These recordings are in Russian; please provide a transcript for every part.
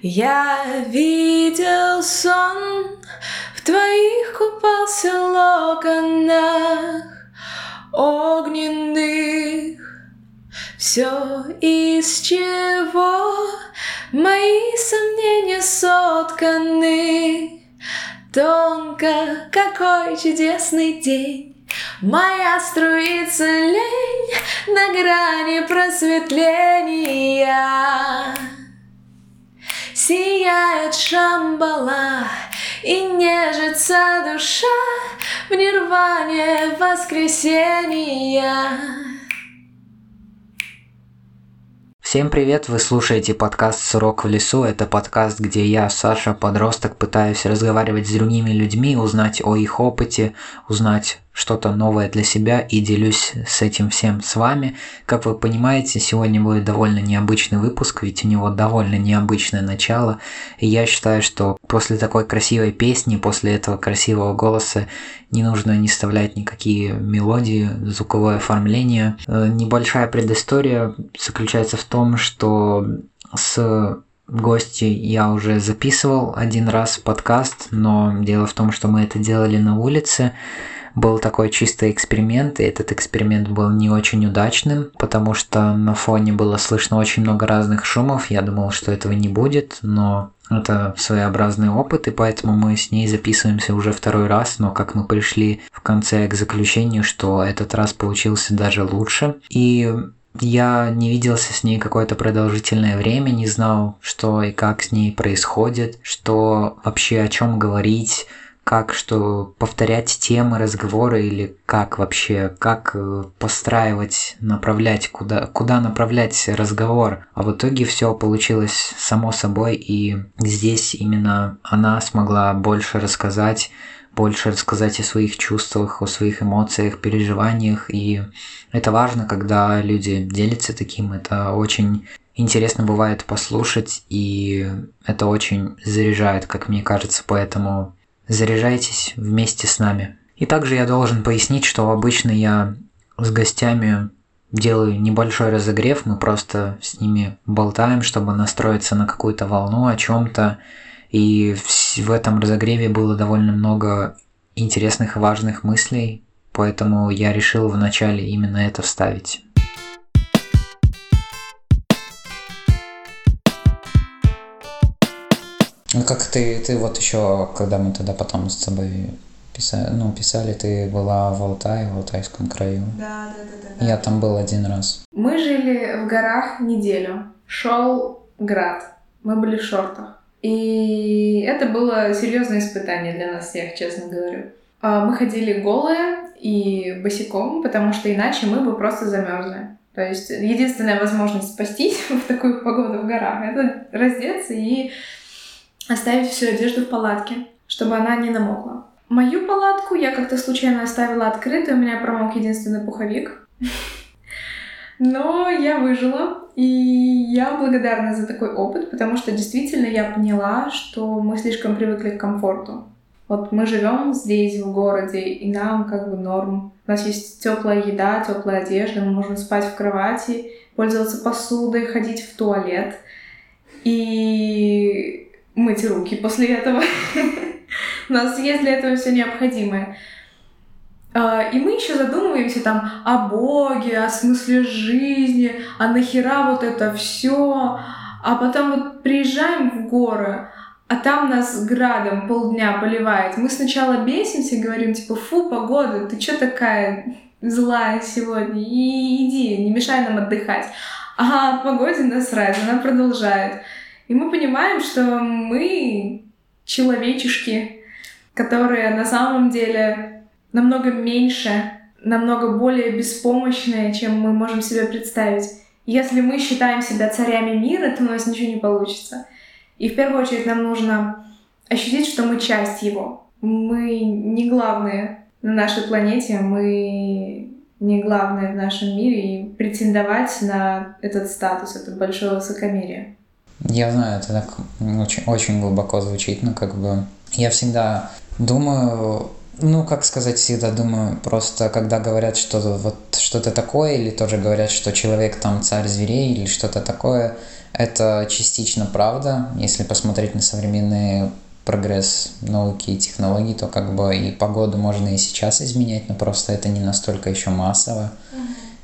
Я видел сон, в твоих купался локонах огненных. Все из чего мои сомнения сотканы. Тонко, какой чудесный день, Моя струится лень на грани просветления. Сияет Шамбала и нежится душа в нирване воскресения. Всем привет, вы слушаете подкаст «Сурок в лесу». Это подкаст, где я, Саша, подросток, пытаюсь разговаривать с другими людьми, узнать о их опыте, узнать что-то новое для себя и делюсь с этим всем с вами. Как вы понимаете, сегодня будет довольно необычный выпуск, ведь у него довольно необычное начало. И я считаю, что после такой красивой песни, после этого красивого голоса не нужно не вставлять никакие мелодии, звуковое оформление. Э, небольшая предыстория заключается в том, что с гости я уже записывал один раз подкаст, но дело в том, что мы это делали на улице, был такой чистый эксперимент, и этот эксперимент был не очень удачным, потому что на фоне было слышно очень много разных шумов. Я думал, что этого не будет, но это своеобразный опыт, и поэтому мы с ней записываемся уже второй раз, но как мы пришли в конце к заключению, что этот раз получился даже лучше. И я не виделся с ней какое-то продолжительное время, не знал, что и как с ней происходит, что вообще о чем говорить, как что повторять темы разговора или как вообще, как э, постраивать, направлять, куда, куда направлять разговор. А в итоге все получилось само собой, и здесь именно она смогла больше рассказать, больше рассказать о своих чувствах, о своих эмоциях, переживаниях. И это важно, когда люди делятся таким. Это очень интересно бывает послушать, и это очень заряжает, как мне кажется. Поэтому Заряжайтесь вместе с нами. И также я должен пояснить, что обычно я с гостями делаю небольшой разогрев, мы просто с ними болтаем, чтобы настроиться на какую-то волну о чем-то. И в этом разогреве было довольно много интересных и важных мыслей, поэтому я решил вначале именно это вставить. Ну как ты, ты вот еще, когда мы тогда потом с тобой писали, ну, писали, ты была в Алтае, в Алтайском краю. Да, да, да, да. Я там был один раз. Мы жили в горах неделю. Шел град. Мы были в шортах. И это было серьезное испытание для нас всех, честно говорю. А, мы ходили голые и босиком, потому что иначе мы бы просто замерзли. То есть единственная возможность спастись в такую погоду в горах — это раздеться и оставить всю одежду в палатке, чтобы она не намокла. Мою палатку я как-то случайно оставила открытой, у меня промок единственный пуховик. Но я выжила, и я благодарна за такой опыт, потому что действительно я поняла, что мы слишком привыкли к комфорту. Вот мы живем здесь, в городе, и нам как бы норм. У нас есть теплая еда, теплая одежда, мы можем спать в кровати, пользоваться посудой, ходить в туалет. И мыть руки после этого. У нас есть для этого все необходимое. А, и мы еще задумываемся там о Боге, о смысле жизни, а нахера вот это все. А потом вот приезжаем в горы, а там нас градом полдня поливает. Мы сначала бесимся и говорим, типа, фу, погода, ты что такая злая сегодня? И иди, не мешай нам отдыхать. А погоде насрать, она продолжает. И мы понимаем, что мы человечешки, которые на самом деле намного меньше, намного более беспомощные, чем мы можем себе представить. Если мы считаем себя царями мира, то у нас ничего не получится. И в первую очередь нам нужно ощутить, что мы часть его. Мы не главные на нашей планете, мы не главные в нашем мире, и претендовать на этот статус, это большое высокомерие. Я знаю, это так очень, очень глубоко звучит, но как бы я всегда думаю, ну, как сказать, всегда думаю, просто когда говорят что-то вот что-то такое, или тоже говорят, что человек там царь зверей, или что-то такое, Это частично правда. Если посмотреть на современный прогресс науки и технологий, то как бы и погоду можно и сейчас изменять, но просто это не настолько еще массово.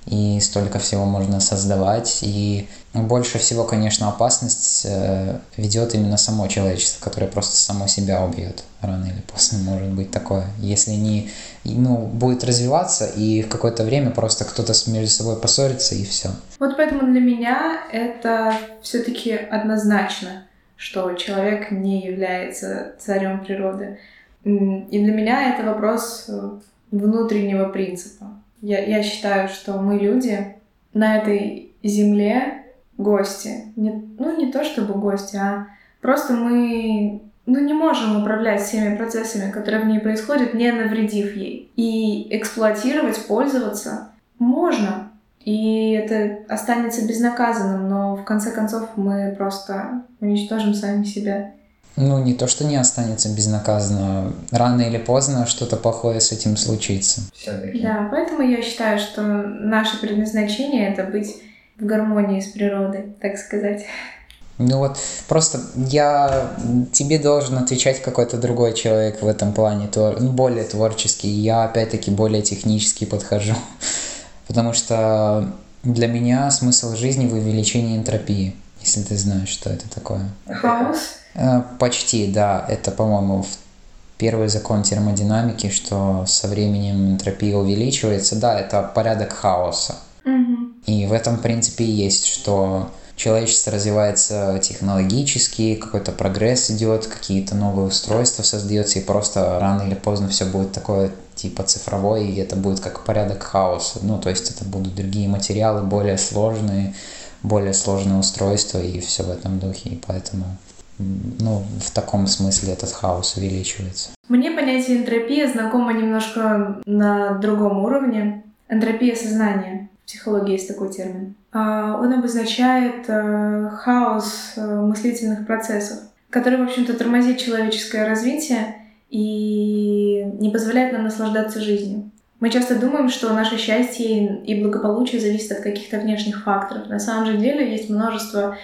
И столько всего можно создавать. И больше всего, конечно, опасность э, ведет именно само человечество, которое просто само себя убьет. Рано или поздно может быть такое. Если не ну, будет развиваться, и в какое-то время просто кто-то между собой поссорится, и все. Вот поэтому для меня это все-таки однозначно что человек не является царем природы. И для меня это вопрос э, внутреннего принципа. Я, я считаю, что мы люди на этой земле гости. Не, ну, не то чтобы гости, а просто мы ну, не можем управлять всеми процессами, которые в ней происходят, не навредив ей. И эксплуатировать, пользоваться можно, и это останется безнаказанным, но в конце концов мы просто уничтожим сами себя. Ну, не то, что не останется безнаказанно. Рано или поздно что-то плохое с этим случится. Все-таки. Да, поэтому я считаю, что наше предназначение — это быть в гармонии с природой, так сказать. Ну вот, просто я тебе должен отвечать какой-то другой человек в этом плане, ну, более творческий. Я опять-таки более технически подхожу. Потому что для меня смысл жизни в увеличении энтропии, если ты знаешь, что это такое. Хаос? Э, почти, да. Это, по-моему, первый закон термодинамики, что со временем энтропия увеличивается. Да, это порядок хаоса. И в этом, в принципе, и есть, что человечество развивается технологически, какой-то прогресс идет, какие-то новые устройства создаются, и просто рано или поздно все будет такое типа цифровой, и это будет как порядок хаоса. Ну, то есть это будут другие материалы, более сложные, более сложные устройства, и все в этом духе, и поэтому ну, в таком смысле этот хаос увеличивается. Мне понятие энтропия знакомо немножко на другом уровне. Энтропия сознания. В психологии есть такой термин. А, он обозначает э, хаос э, мыслительных процессов, который, в общем-то, тормозит человеческое развитие и не позволяет нам наслаждаться жизнью. Мы часто думаем, что наше счастье и благополучие зависит от каких-то внешних факторов. На самом же деле есть множество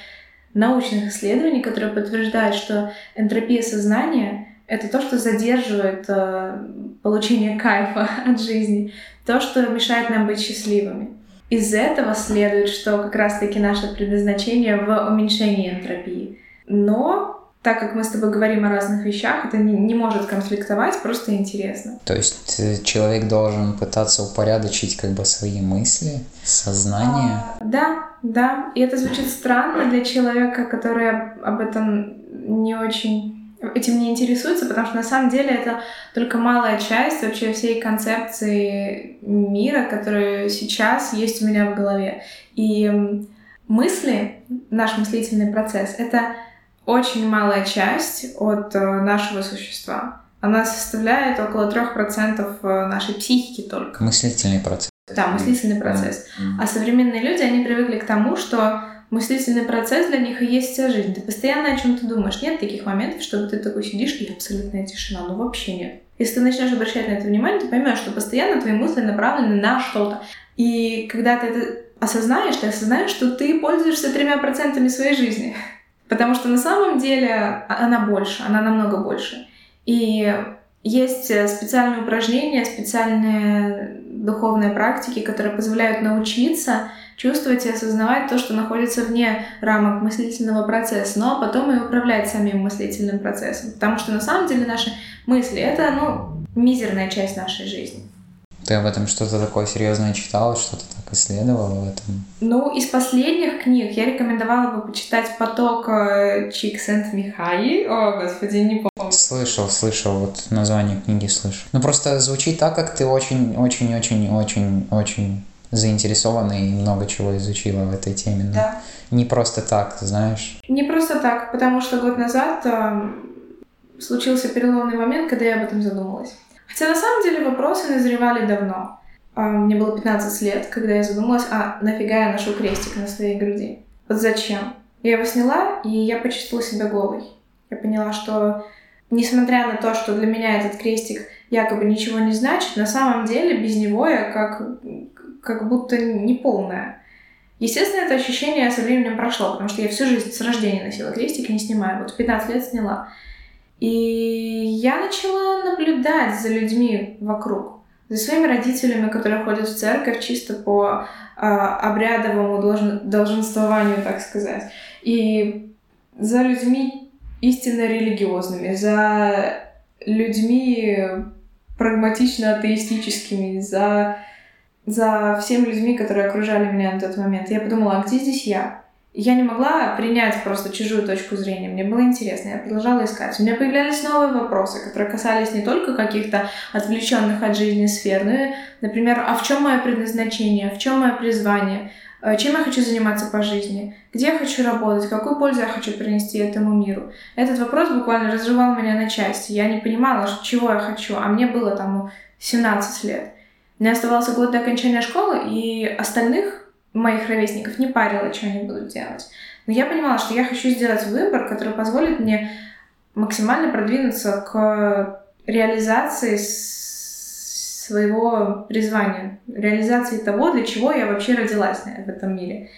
научных исследований, которые подтверждают, что энтропия сознания — это то, что задерживает э, получение кайфа от жизни, то, что мешает нам быть счастливыми. Из этого следует, что как раз-таки наше предназначение в уменьшении энтропии. Но так как мы с тобой говорим о разных вещах, это не, не может конфликтовать, просто интересно. То есть э, человек должен пытаться упорядочить как бы свои мысли, сознание? А, да, да. И это звучит странно для человека, который об этом не очень этим не интересуется, потому что на самом деле это только малая часть вообще всей концепции мира, которая сейчас есть у меня в голове. И мысли, наш мыслительный процесс, это очень малая часть от э, нашего существа. Она составляет около 3% э, нашей психики только. Мыслительный процесс. Да, мыслительный процесс. А современные люди, они привыкли к тому, что мыслительный процесс для них и есть вся жизнь. Ты постоянно о чем-то думаешь. Нет таких моментов, чтобы ты такой сидишь и абсолютная тишина. Ну вообще нет. Если ты начнешь обращать на это внимание, ты поймешь, что постоянно твои мысли направлены на что-то. И когда ты это осознаешь, ты осознаешь, что ты пользуешься тремя процентами своей жизни. Потому что на самом деле она больше, она намного больше. И есть э, специальные упражнения, специальные духовные практики, которые позволяют научиться чувствовать и осознавать то, что находится вне рамок мыслительного процесса, но потом и управлять самим мыслительным процессом. Потому что на самом деле наши мысли — это, ну, мизерная часть нашей жизни. Ты об этом что-то такое серьезное читала, что-то так исследовала в этом? Ну, из последних книг я рекомендовала бы почитать «Поток э, Чиксент Михаи». О, господи, не помню. Слышал, слышал, вот название книги слышу. Ну, просто звучит так, как ты очень-очень-очень-очень-очень заинтересована и много чего изучила в этой теме. Да. Не просто так, знаешь? Не просто так, потому что год назад э, случился переломный момент, когда я об этом задумалась. Хотя на самом деле вопросы назревали давно. А, мне было 15 лет, когда я задумалась, а нафига я ношу крестик на своей груди? Вот зачем? Я его сняла, и я почувствовала себя голой. Я поняла, что несмотря на то, что для меня этот крестик якобы ничего не значит, на самом деле без него я как, как будто неполная. Естественно, это ощущение со временем прошло, потому что я всю жизнь с рождения носила крестики, не снимая. Вот в 15 лет сняла. И я начала наблюдать за людьми вокруг, за своими родителями, которые ходят в церковь чисто по э, обрядовому должен, долженствованию, так сказать. И за людьми истинно религиозными, за людьми прагматично атеистическими, за за всеми людьми, которые окружали меня на тот момент. Я подумала, а где здесь я? Я не могла принять просто чужую точку зрения. Мне было интересно, я продолжала искать. У меня появлялись новые вопросы, которые касались не только каких-то отвлеченных от жизни сфер, но и, например, а в чем мое предназначение, в чем мое призвание, э, чем я хочу заниматься по жизни, где я хочу работать, какую пользу я хочу принести этому миру. Этот вопрос буквально разрывал меня на части. Я не понимала, чего я хочу, а мне было там 17 лет. Мне оставался год до окончания школы, и остальных моих ровесников не парило, что они будут делать. Но я понимала, что я хочу сделать выбор, который позволит мне максимально продвинуться к реализации своего призвания, реализации того, для чего я вообще родилась в этом мире.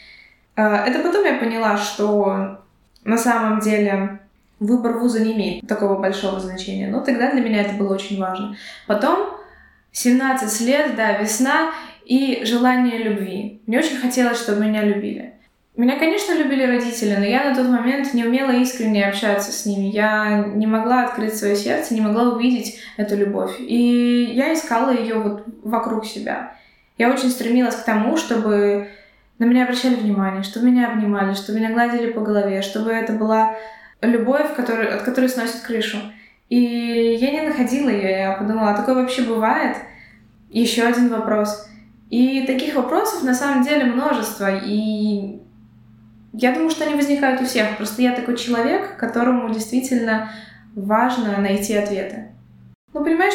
А, это потом я поняла, что на самом деле выбор вуза не имеет такого большого значения, но тогда для меня это было очень важно. Потом 17 лет, да, весна и желание любви. Мне очень хотелось, чтобы меня любили. Меня, конечно, любили родители, но я на тот момент не умела искренне общаться с ними. Я не могла открыть свое сердце, не могла увидеть эту любовь. И я искала ее вот вокруг себя. Я очень стремилась к тому, чтобы на меня обращали внимание, чтобы меня обнимали, чтобы меня гладили по голове, чтобы это была любовь, который, от которой сносит крышу. И я не находила ее, я подумала, а такое вообще бывает? Еще один вопрос. И таких вопросов на самом деле множество, и я думаю, что они возникают у всех. Просто я такой человек, которому действительно важно найти ответы. Ну, понимаешь,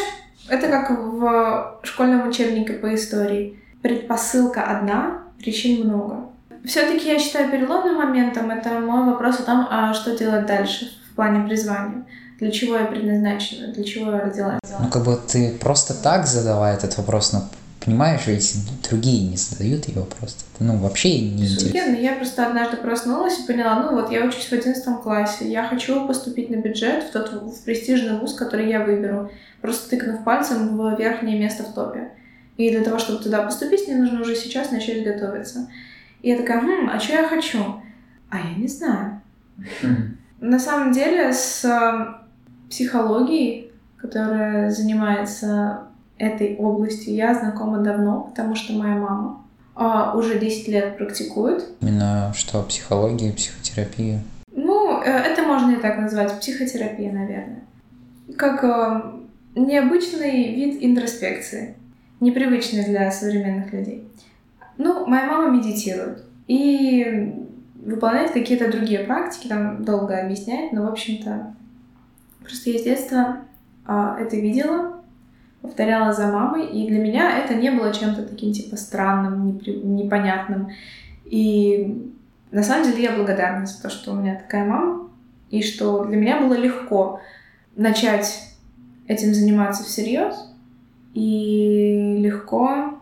это как в школьном учебнике по истории. Предпосылка одна, причин много. Все-таки я считаю переломным моментом это мой вопрос о том, а что делать дальше в плане призвания для чего я предназначена, для чего я родилась. Ну, как бы ты просто так задала этот вопрос, но понимаешь, ведь другие не задают его просто. Ну, вообще не интересно. Я просто однажды проснулась и поняла, ну вот, я учусь в 11 классе, я хочу поступить на бюджет в тот в престижный вуз, который я выберу, просто тыкнув пальцем в верхнее место в топе. И для того, чтобы туда поступить, мне нужно уже сейчас начать готовиться. И я такая, хм, а что я хочу? А я не знаю. На самом деле, с психологией, которая занимается этой областью, я знакома давно, потому что моя мама а, уже 10 лет практикует. Именно что, психологию, психотерапию? Ну, э, это можно и так назвать, психотерапия, наверное. Как э, необычный вид интроспекции, непривычный для современных людей. Ну, моя мама медитирует и выполняет какие-то другие практики, там долго объяснять, но, в общем-то, Просто я с детства а, это видела, повторяла за мамой, и для меня это не было чем-то таким типа странным, непри... непонятным. И на самом деле я благодарна за то, что у меня такая мама, и что для меня было легко начать этим заниматься всерьез, и легко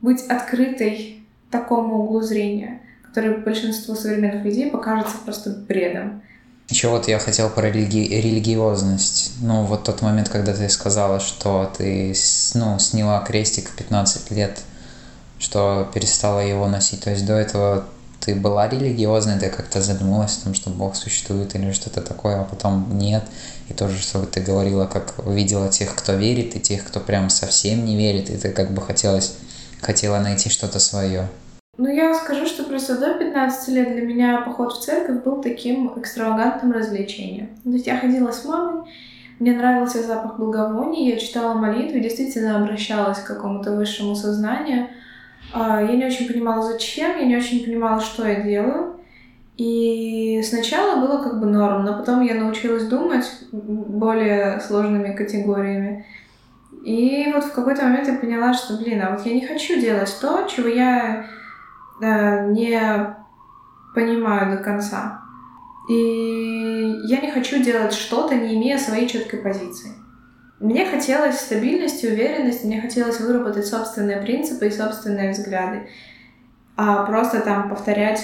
быть открытой такому углу зрения, который большинству современных людей покажется просто бредом. Еще вот я хотел про религи... религиозность. Ну, вот тот момент, когда ты сказала, что ты ну, сняла крестик в 15 лет, что перестала его носить. То есть до этого ты была религиозной, ты как-то задумалась о том, что Бог существует или что-то такое, а потом нет. И тоже, что ты говорила, как увидела тех, кто верит, и тех, кто прям совсем не верит, и ты как бы хотелось, хотела найти что-то свое. Ну, я скажу, что просто до 15 лет для меня поход в церковь был таким экстравагантным развлечением. То есть я ходила с мамой, мне нравился запах благовоний, я читала молитвы, действительно обращалась к какому-то высшему сознанию. А, я не очень понимала, зачем, я не очень понимала, что я делаю. И сначала было как бы норм, но потом я научилась думать более сложными категориями. И вот в какой-то момент я поняла, что, блин, а вот я не хочу делать то, чего я не понимаю до конца. И я не хочу делать что-то, не имея своей четкой позиции. Мне хотелось стабильности, уверенности, мне хотелось выработать собственные принципы и собственные взгляды. а просто там повторять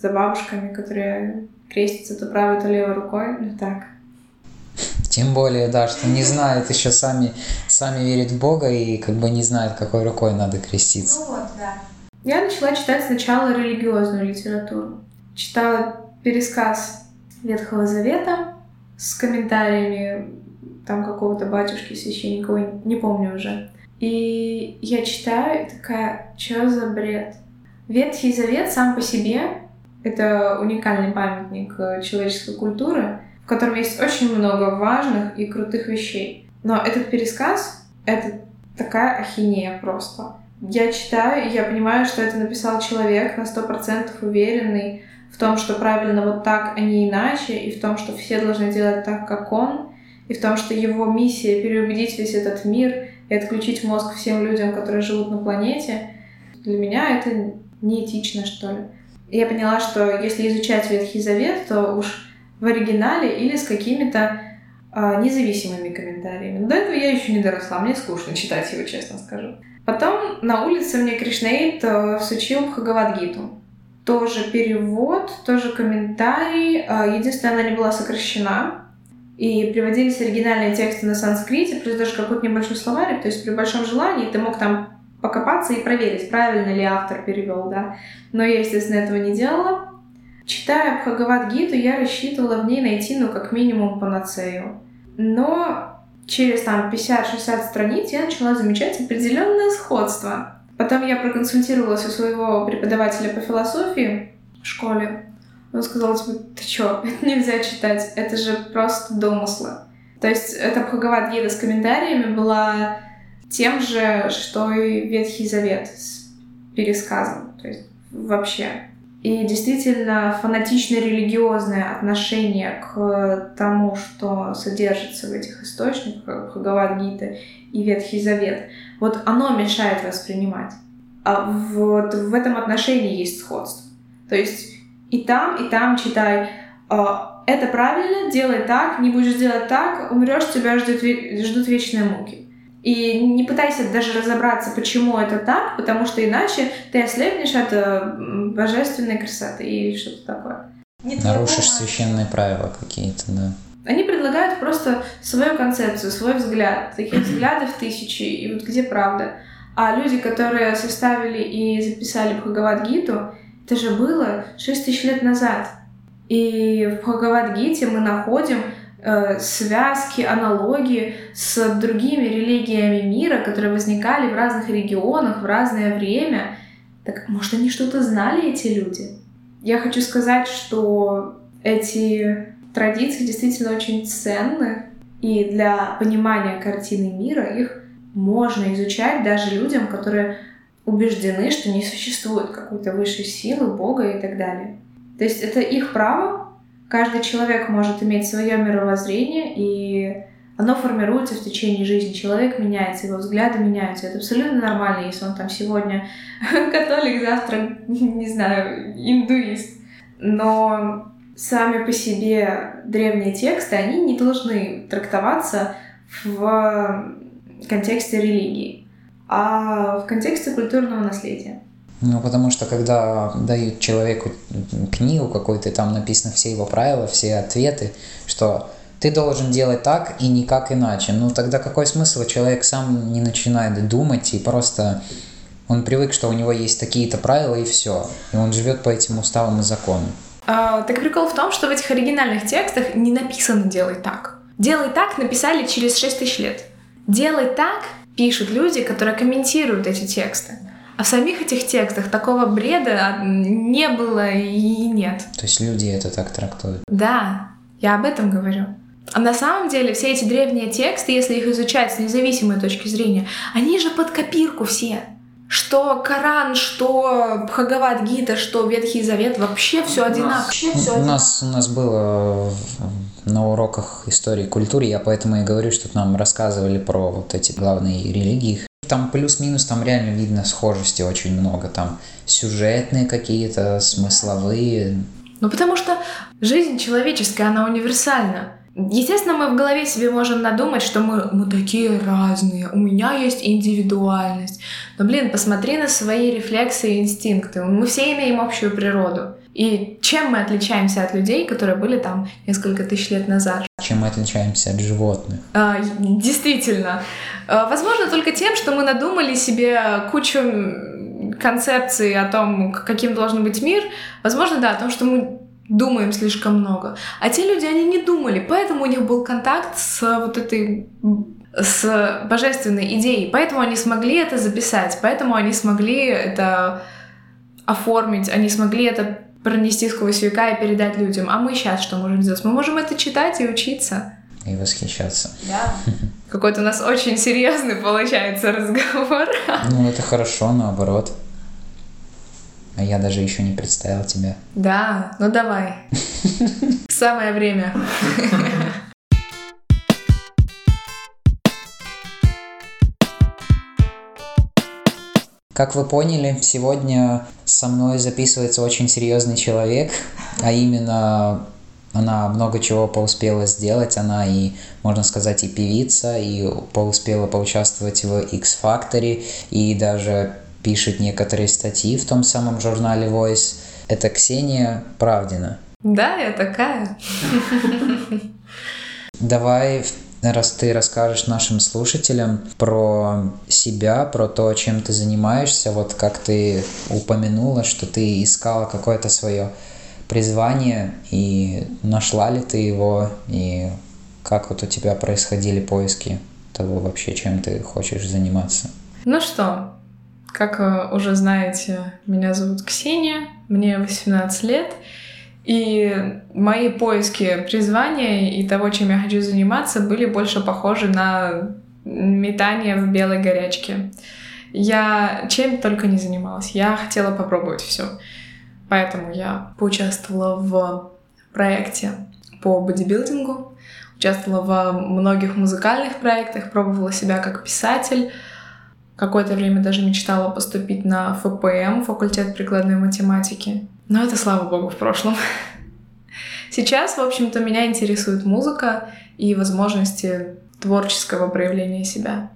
за бабушками, которые крестятся то правой, то левой рукой, ну так. Тем более, да, что не знают еще сами, сами верят в Бога и как бы не знают, какой рукой надо креститься. Ну вот, да. Я начала читать сначала религиозную литературу. Читала пересказ Ветхого Завета с комментариями там какого-то батюшки, священника, не помню уже. И я читаю и такая, что за бред? Ветхий Завет сам по себе — это уникальный памятник э, человеческой культуры, в котором есть очень много важных и крутых вещей. Но этот пересказ — это такая ахинея просто. Я читаю, и я понимаю, что это написал человек на сто процентов уверенный в том, что правильно вот так, а не иначе, и в том, что все должны делать так, как он, и в том, что его миссия — переубедить весь этот мир и отключить мозг всем людям, которые живут на планете. Для меня это неэтично, что ли. Я поняла, что если изучать Ветхий Завет, то уж в оригинале или с какими-то э, независимыми комментариями. До этого я еще не доросла, мне скучно читать его, честно скажу. Потом на улице мне Кришнаид э, всучил Бхагавадгиту. Тоже перевод, тоже комментарий. Э, единственное, она не была сокращена. И приводились оригинальные тексты на санскрите, плюс даже какой-то небольшой словарик. То есть при большом желании ты мог там покопаться и проверить, правильно ли автор перевел, да. Но я, естественно, этого не делала. Читая Бхагавад-гиту, я рассчитывала в ней найти, ну, как минимум, панацею. Но через там 50-60 страниц я начала замечать определенное сходство. Потом я проконсультировалась у своего преподавателя по философии в школе. Он сказал, типа, ты чё, это нельзя читать, это же просто домыслы. То есть эта Бхагавад-гита с комментариями была тем же, что и Ветхий Завет с пересказом. То есть вообще и действительно фанатично-религиозное отношение к тому, что содержится в этих источниках, Бхагавад-гита и Ветхий Завет, вот оно мешает воспринимать. А вот в этом отношении есть сходство. То есть и там, и там читай, а, это правильно, делай так, не будешь делать так, умрешь, тебя ждут, ждут вечные муки. И не пытайся даже разобраться, почему это так, потому что иначе ты ослепнешь от э, божественной красоты или что-то такое. Нарушишь священные правила какие-то, да. Они предлагают просто свою концепцию, свой взгляд. Таких взглядов тысячи, и вот где правда. А люди, которые составили и записали Бхагавад-гиту, это же было 6 тысяч лет назад. И в Бхагавад-гите мы находим связки, аналогии с другими религиями мира, которые возникали в разных регионах в разное время. Так, может, они что-то знали, эти люди? Я хочу сказать, что эти традиции действительно очень ценны, и для понимания картины мира их можно изучать даже людям, которые убеждены, что не существует какой-то высшей силы, Бога и так далее. То есть это их право, Каждый человек может иметь свое мировоззрение, и оно формируется в течение жизни. Человек меняется, его взгляды меняются. Это абсолютно нормально, если он там сегодня католик, завтра, не знаю, индуист. Но сами по себе древние тексты, они не должны трактоваться в контексте религии, а в контексте культурного наследия. Ну, потому что когда дают человеку книгу какую-то, там написаны все его правила, все ответы, что ты должен делать так и никак иначе. Ну, тогда какой смысл? Человек сам не начинает думать и просто он привык, что у него есть такие-то правила и все. И он живет по этим уставам и законам. А, так прикол в том, что в этих оригинальных текстах не написано «делай так». «Делай так» написали через 6 тысяч лет. «Делай так» пишут люди, которые комментируют эти тексты. А в самих этих текстах такого бреда не было и нет. То есть люди это так трактуют? Да, я об этом говорю. А на самом деле все эти древние тексты, если их изучать с независимой точки зрения, они же под копирку все. Что Коран, что Бхагавад Гита, что Ветхий Завет, вообще все одинаково. У нас, у нас было на уроках истории и культуры, я поэтому и говорю, что нам рассказывали про вот эти главные религии, там плюс-минус, там реально видно схожести очень много. Там сюжетные какие-то, смысловые. Ну, потому что жизнь человеческая, она универсальна. Естественно, мы в голове себе можем надумать, что мы, мы такие разные, у меня есть индивидуальность. Но, блин, посмотри на свои рефлексы и инстинкты. Мы все имеем общую природу. И чем мы отличаемся от людей, которые были там несколько тысяч лет назад? Чем мы отличаемся от животных? А, действительно. А, возможно, только тем, что мы надумали себе кучу концепций о том, каким должен быть мир. Возможно, да, о том, что мы думаем слишком много. А те люди, они не думали, поэтому у них был контакт с вот этой с божественной идеей, поэтому они смогли это записать, поэтому они смогли это оформить, они смогли это пронести сквозь века и передать людям. А мы сейчас что можем сделать? Мы можем это читать и учиться. И восхищаться. Да. Какой-то у нас очень серьезный получается разговор. Ну, это хорошо, наоборот. А я даже еще не представил тебя. Да, ну давай. Самое время. Как вы поняли, сегодня со мной записывается очень серьезный человек, а именно она много чего поуспела сделать, она и, можно сказать, и певица, и поуспела поучаствовать в X-Factor, и даже пишет некоторые статьи в том самом журнале Voice. Это Ксения Правдина. Да, я такая. Давай, раз ты расскажешь нашим слушателям про себя, про то, чем ты занимаешься, вот как ты упомянула, что ты искала какое-то свое призвание, и нашла ли ты его, и как вот у тебя происходили поиски того вообще, чем ты хочешь заниматься? Ну что, как э, уже знаете, меня зовут Ксения, мне 18 лет, и мои поиски призвания и того, чем я хочу заниматься, были больше похожи на метание в белой горячке. Я чем только не занималась. Я хотела попробовать все. Поэтому я поучаствовала в проекте по бодибилдингу, участвовала во многих музыкальных проектах, пробовала себя как писатель, Какое-то время даже мечтала поступить на ФПМ, факультет прикладной математики. Но это, слава богу, в прошлом. Сейчас, в общем-то, меня интересует музыка и возможности творческого проявления себя.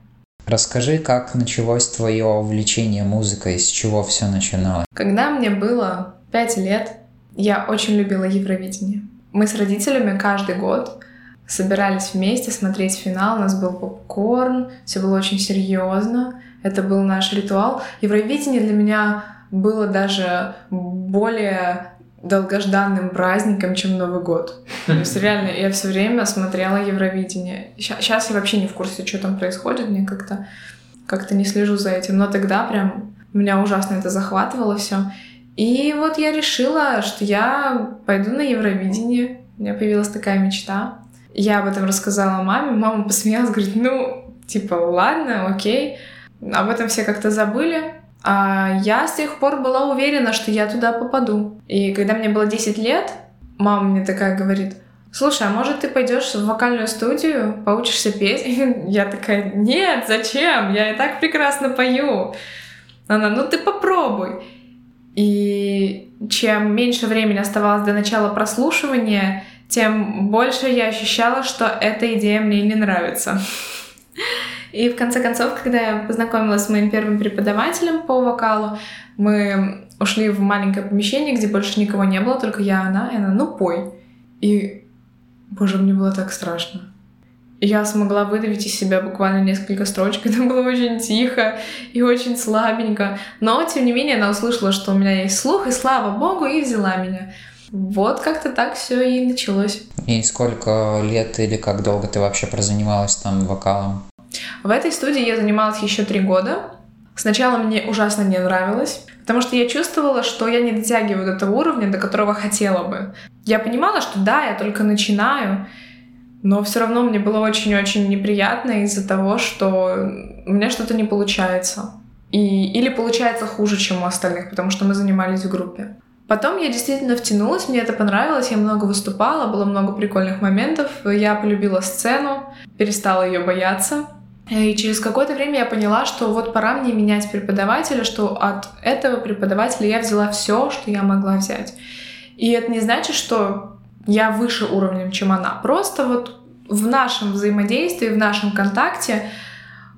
Расскажи, как началось твое увлечение музыкой, с чего все начиналось? Когда мне было пять лет, я очень любила Евровидение. Мы с родителями каждый год собирались вместе смотреть финал, у нас был попкорн, все было очень серьезно. Это был наш ритуал. Евровидение для меня было даже более долгожданным праздником, чем Новый год. То есть реально я все время смотрела Евровидение. Сейчас я вообще не в курсе, что там происходит, мне как-то как-то не слежу за этим. Но тогда прям меня ужасно это захватывало все. И вот я решила, что я пойду на Евровидение. У меня появилась такая мечта. Я об этом рассказала маме. Мама посмеялась, говорит, ну, типа, ладно, окей. Об этом все как-то забыли. А я с тех пор была уверена, что я туда попаду. И когда мне было 10 лет, мама мне такая говорит, слушай, а может ты пойдешь в вокальную студию, поучишься петь? Я такая, нет, зачем? Я и так прекрасно пою. Она, ну ты попробуй. И чем меньше времени оставалось до начала прослушивания, тем больше я ощущала, что эта идея мне не нравится. И в конце концов, когда я познакомилась с моим первым преподавателем по вокалу, мы ушли в маленькое помещение, где больше никого не было, только я, она, и она, ну пой. И, боже, мне было так страшно. Я смогла выдавить из себя буквально несколько строчек. Это было очень тихо и очень слабенько. Но, тем не менее, она услышала, что у меня есть слух, и слава богу, и взяла меня. Вот как-то так все и началось. И сколько лет или как долго ты вообще прозанималась там вокалом? В этой студии я занималась еще три года. Сначала мне ужасно не нравилось, потому что я чувствовала, что я не дотягиваю до того уровня, до которого хотела бы. Я понимала, что да, я только начинаю, но все равно мне было очень-очень неприятно из-за того, что у меня что-то не получается. И, или получается хуже, чем у остальных, потому что мы занимались в группе. Потом я действительно втянулась, мне это понравилось, я много выступала, было много прикольных моментов, я полюбила сцену, перестала ее бояться. И через какое-то время я поняла, что вот пора мне менять преподавателя, что от этого преподавателя я взяла все, что я могла взять. И это не значит, что я выше уровнем, чем она. Просто вот в нашем взаимодействии, в нашем контакте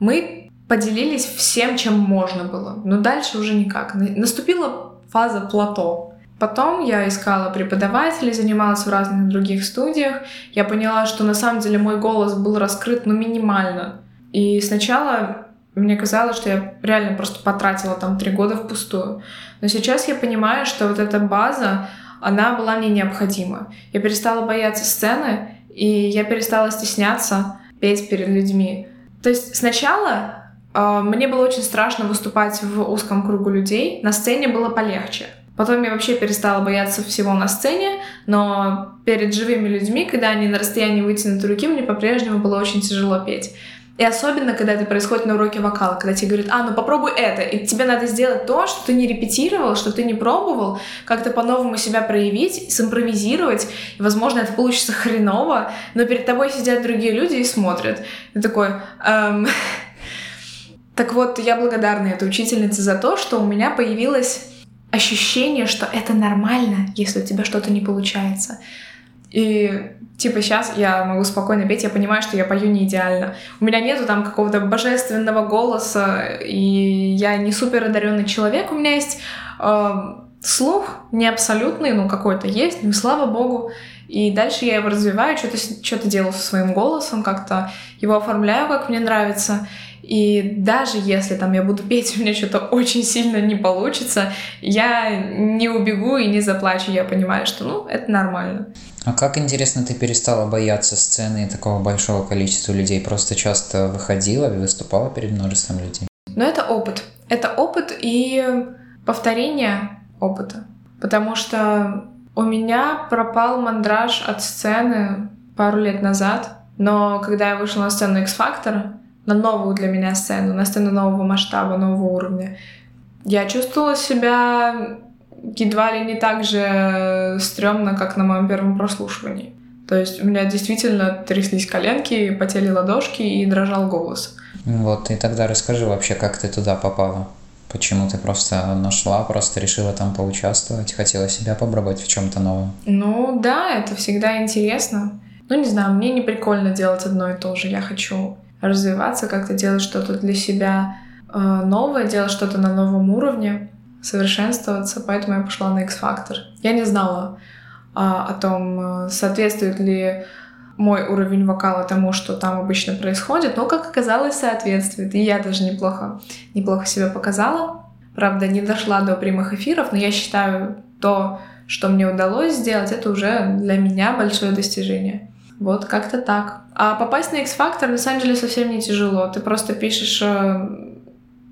мы поделились всем, чем можно было. Но дальше уже никак. Наступила фаза плато. Потом я искала преподавателей, занималась в разных других студиях. Я поняла, что на самом деле мой голос был раскрыт, ну, минимально. И сначала мне казалось, что я реально просто потратила там три года впустую. Но сейчас я понимаю, что вот эта база, она была мне необходима. Я перестала бояться сцены, и я перестала стесняться петь перед людьми. То есть сначала э, мне было очень страшно выступать в узком кругу людей, на сцене было полегче. Потом я вообще перестала бояться всего на сцене, но перед живыми людьми, когда они на расстоянии вытянутой руки, мне по-прежнему было очень тяжело петь. И особенно, когда это происходит на уроке вокала, когда тебе говорят, а, ну попробуй это, и тебе надо сделать то, что ты не репетировал, что ты не пробовал, как-то по-новому себя проявить, симпровизировать, и, возможно, это получится хреново, но перед тобой сидят другие люди и смотрят. Ты такой, эм... Так вот, я благодарна этой учительнице за то, что у меня появилось ощущение, что это нормально, если у тебя что-то не получается. И типа сейчас я могу спокойно петь, я понимаю, что я пою не идеально. У меня нету там какого-то божественного голоса, и я не супер одаренный человек. У меня есть э, слух не абсолютный, ну какой-то есть, ну слава богу. И дальше я его развиваю, что-то что делаю со своим голосом, как-то его оформляю, как мне нравится. И даже если там я буду петь, у меня что-то очень сильно не получится, я не убегу и не заплачу. Я понимаю, что ну, это нормально. А как, интересно, ты перестала бояться сцены и такого большого количества людей? Просто часто выходила и выступала перед множеством людей? Ну, это опыт. Это опыт и повторение опыта. Потому что у меня пропал мандраж от сцены пару лет назад, но когда я вышла на сцену X-Factor, на новую для меня сцену, на сцену нового масштаба, нового уровня. Я чувствовала себя едва ли не так же стрёмно, как на моем первом прослушивании. То есть у меня действительно тряслись коленки, потели ладошки и дрожал голос. Вот, и тогда расскажи вообще, как ты туда попала. Почему ты просто нашла, просто решила там поучаствовать, хотела себя попробовать в чем-то новом? Ну да, это всегда интересно. Ну не знаю, мне не прикольно делать одно и то же. Я хочу развиваться, как-то делать что-то для себя э, новое, делать что-то на новом уровне, совершенствоваться, поэтому я пошла на X-Factor. Я не знала а, о том, э, соответствует ли мой уровень вокала тому, что там обычно происходит, но, как оказалось, соответствует. И я даже неплохо, неплохо себя показала. Правда, не дошла до прямых эфиров, но я считаю то, что мне удалось сделать, это уже для меня большое достижение. Вот как-то так. А попасть на X-Factor на самом деле совсем не тяжело. Ты просто пишешь, э,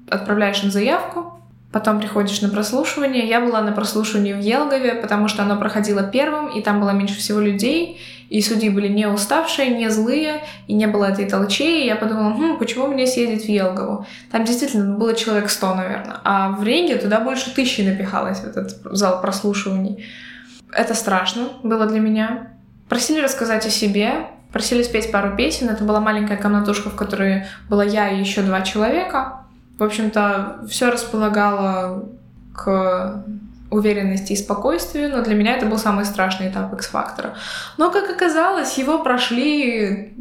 отправляешь им заявку, потом приходишь на прослушивание. Я была на прослушивании в Елгове, потому что оно проходило первым, и там было меньше всего людей, и судьи были не уставшие, не злые, и не было этой толчей. И я подумала, хм, почему мне съездить в Елгову? Там действительно было человек 100, наверное. А в Ренге туда больше тысячи напихалось, в этот зал прослушиваний. Это страшно было для меня. Просили рассказать о себе, просили спеть пару песен. Это была маленькая комнатушка, в которой была я и еще два человека. В общем-то, все располагало к уверенности и спокойствию, но для меня это был самый страшный этап X-фактора. Но, как оказалось, его прошли,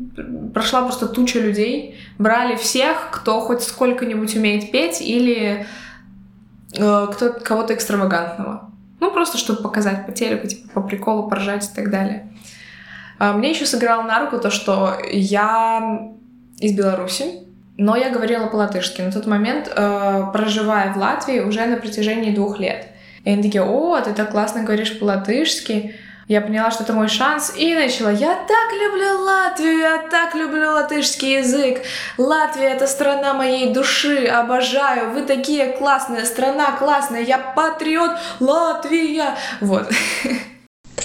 прошла просто туча людей, брали всех, кто хоть сколько-нибудь умеет петь или э, кто, кого-то экстравагантного. Ну, просто чтобы показать по телеку, типа, по приколу, поржать и так далее. А, мне еще сыграло на руку то, что я из Беларуси, но я говорила по-латышски. На тот момент, э, проживая в Латвии уже на протяжении двух лет. И они такие, о, ты так классно говоришь по-латышски. Я поняла, что это мой шанс, и начала. Я так люблю Латвию, я так люблю латышский язык. Латвия — это страна моей души, обожаю. Вы такие классные, страна классная, я патриот, Латвия. Вот.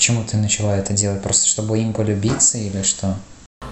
Почему ты начала это делать? Просто чтобы им полюбиться или что?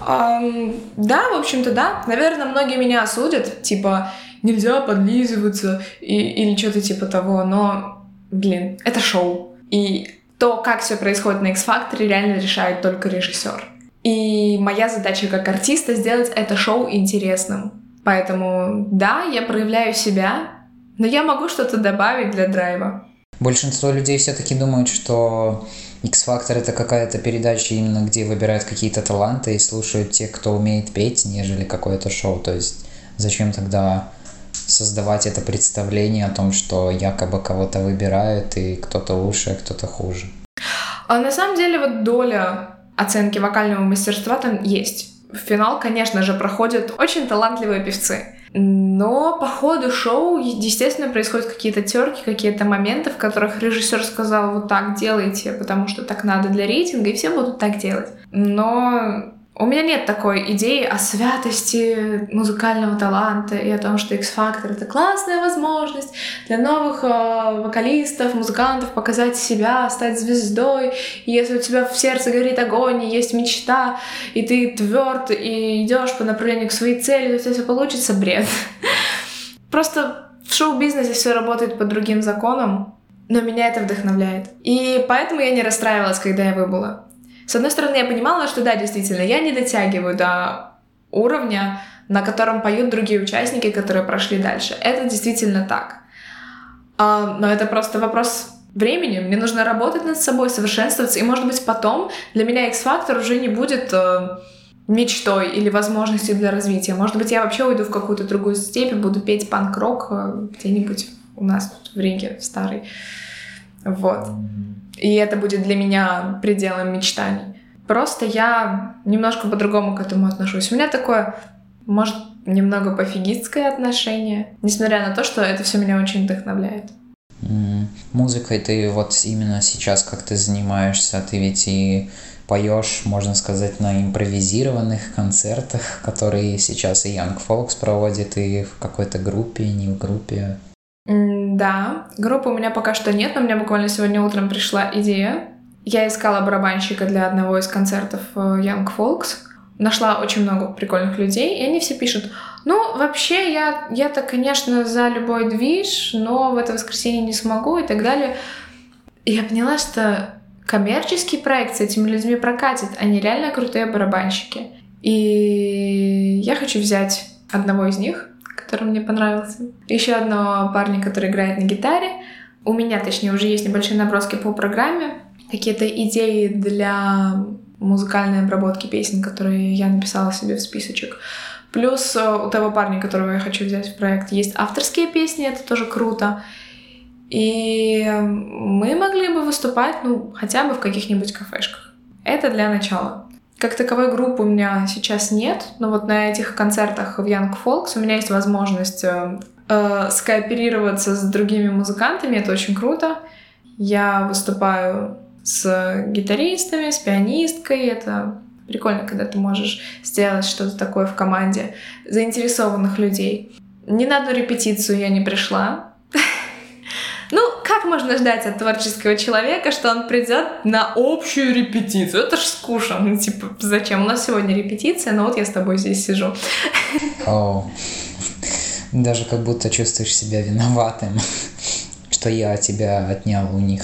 Um, да, в общем-то, да. Наверное, многие меня осудят, типа, нельзя подлизываться и, или что-то типа того, но, блин, это шоу. И то, как все происходит на X-Factor, реально решает только режиссер. И моя задача как артиста сделать это шоу интересным. Поэтому, да, я проявляю себя, но я могу что-то добавить для драйва. Большинство людей все-таки думают, что X-Factor это какая-то передача именно, где выбирают какие-то таланты и слушают тех, кто умеет петь, нежели какое-то шоу. То есть зачем тогда создавать это представление о том, что якобы кого-то выбирают и кто-то лучше, а кто-то хуже? А на самом деле вот доля оценки вокального мастерства там есть. В финал, конечно же, проходят очень талантливые певцы. Но по ходу шоу, естественно, происходят какие-то терки, какие-то моменты, в которых режиссер сказал, вот так делайте, потому что так надо для рейтинга, и все будут так делать. Но у меня нет такой идеи о святости музыкального таланта и о том, что X-Factor — это классная возможность для новых э, вокалистов, музыкантов показать себя, стать звездой. И если у тебя в сердце горит огонь, и есть мечта, и ты тверд и идешь по направлению к своей цели, то у тебя все получится, бред. Просто в шоу-бизнесе все работает по другим законам, но меня это вдохновляет. И поэтому я не расстраивалась, когда я выбыла. С одной стороны, я понимала, что да, действительно, я не дотягиваю до уровня, на котором поют другие участники, которые прошли дальше. Это действительно так. А, но это просто вопрос времени. Мне нужно работать над собой, совершенствоваться. И, может быть, потом для меня X-фактор уже не будет э, мечтой или возможностью для развития. Может быть, я вообще уйду в какую-то другую степь буду петь панк-рок э, где-нибудь у нас в Риге, в старой. Вот. И это будет для меня пределом мечтаний. Просто я немножко по-другому к этому отношусь. У меня такое, может, немного пофигистское отношение, несмотря на то, что это все меня очень вдохновляет. Mm. Музыкой ты вот именно сейчас как ты занимаешься, ты ведь и поешь, можно сказать, на импровизированных концертах, которые сейчас и Young Folks проводит, и в какой-то группе, не в группе. Да, группы у меня пока что нет, но у меня буквально сегодня утром пришла идея. Я искала барабанщика для одного из концертов э, Young Folks. Нашла очень много прикольных людей, и они все пишут, ну, вообще, я, я-то, конечно, за любой движ, но в это воскресенье не смогу и так далее. И я поняла, что коммерческий проект с этими людьми прокатит, они реально крутые барабанщики. И я хочу взять одного из них, который мне понравился. Еще одного парня, который играет на гитаре. У меня, точнее, уже есть небольшие наброски по программе, какие-то идеи для музыкальной обработки песен, которые я написала себе в списочек. Плюс э, у того парня, которого я хочу взять в проект, есть авторские песни, это тоже круто. И мы могли бы выступать, ну, хотя бы в каких-нибудь кафешках. Это для начала. Как таковой группы у меня сейчас нет, но вот на этих концертах в Young Folks у меня есть возможность э, э, скооперироваться с другими музыкантами, это очень круто. Я выступаю с гитаристами, с пианисткой, это прикольно, когда ты можешь сделать что-то такое в команде заинтересованных людей. Ни на одну репетицию я не пришла, ну, как можно ждать от творческого человека, что он придет на общую репетицию? Это ж скучно. Ну, типа, зачем? У нас сегодня репетиция, но вот я с тобой здесь сижу. О, даже как будто чувствуешь себя виноватым, что я тебя отнял у них.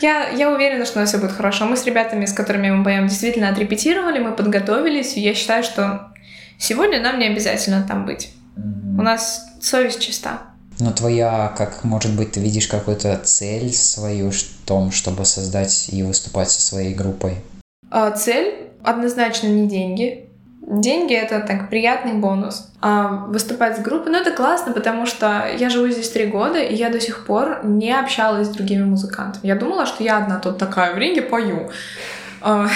Я, я уверена, что у нас все будет хорошо. Мы с ребятами, с которыми мы поем, действительно отрепетировали, мы подготовились, и я считаю, что сегодня нам не обязательно там быть. Mm-hmm. У нас совесть чиста. Но твоя, как может быть, ты видишь какую-то цель свою в том, чтобы создать и выступать со своей группой? А, цель однозначно не деньги. Деньги это так приятный бонус. А выступать с группой, ну это классно, потому что я живу здесь три года, и я до сих пор не общалась с другими музыкантами. Я думала, что я одна тут такая в ринге пою. А,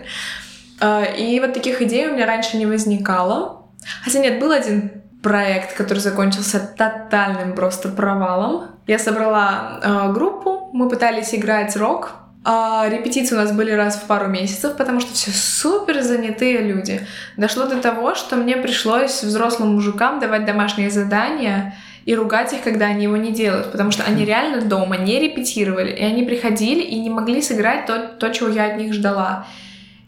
а, и вот таких идей у меня раньше не возникало. Хотя нет, был один проект, который закончился тотальным просто провалом. Я собрала э, группу, мы пытались играть рок. А репетиции у нас были раз в пару месяцев, потому что все супер занятые люди. Дошло до того, что мне пришлось взрослым мужикам давать домашние задания и ругать их, когда они его не делают, потому что они реально дома не репетировали, и они приходили и не могли сыграть то, то чего я от них ждала.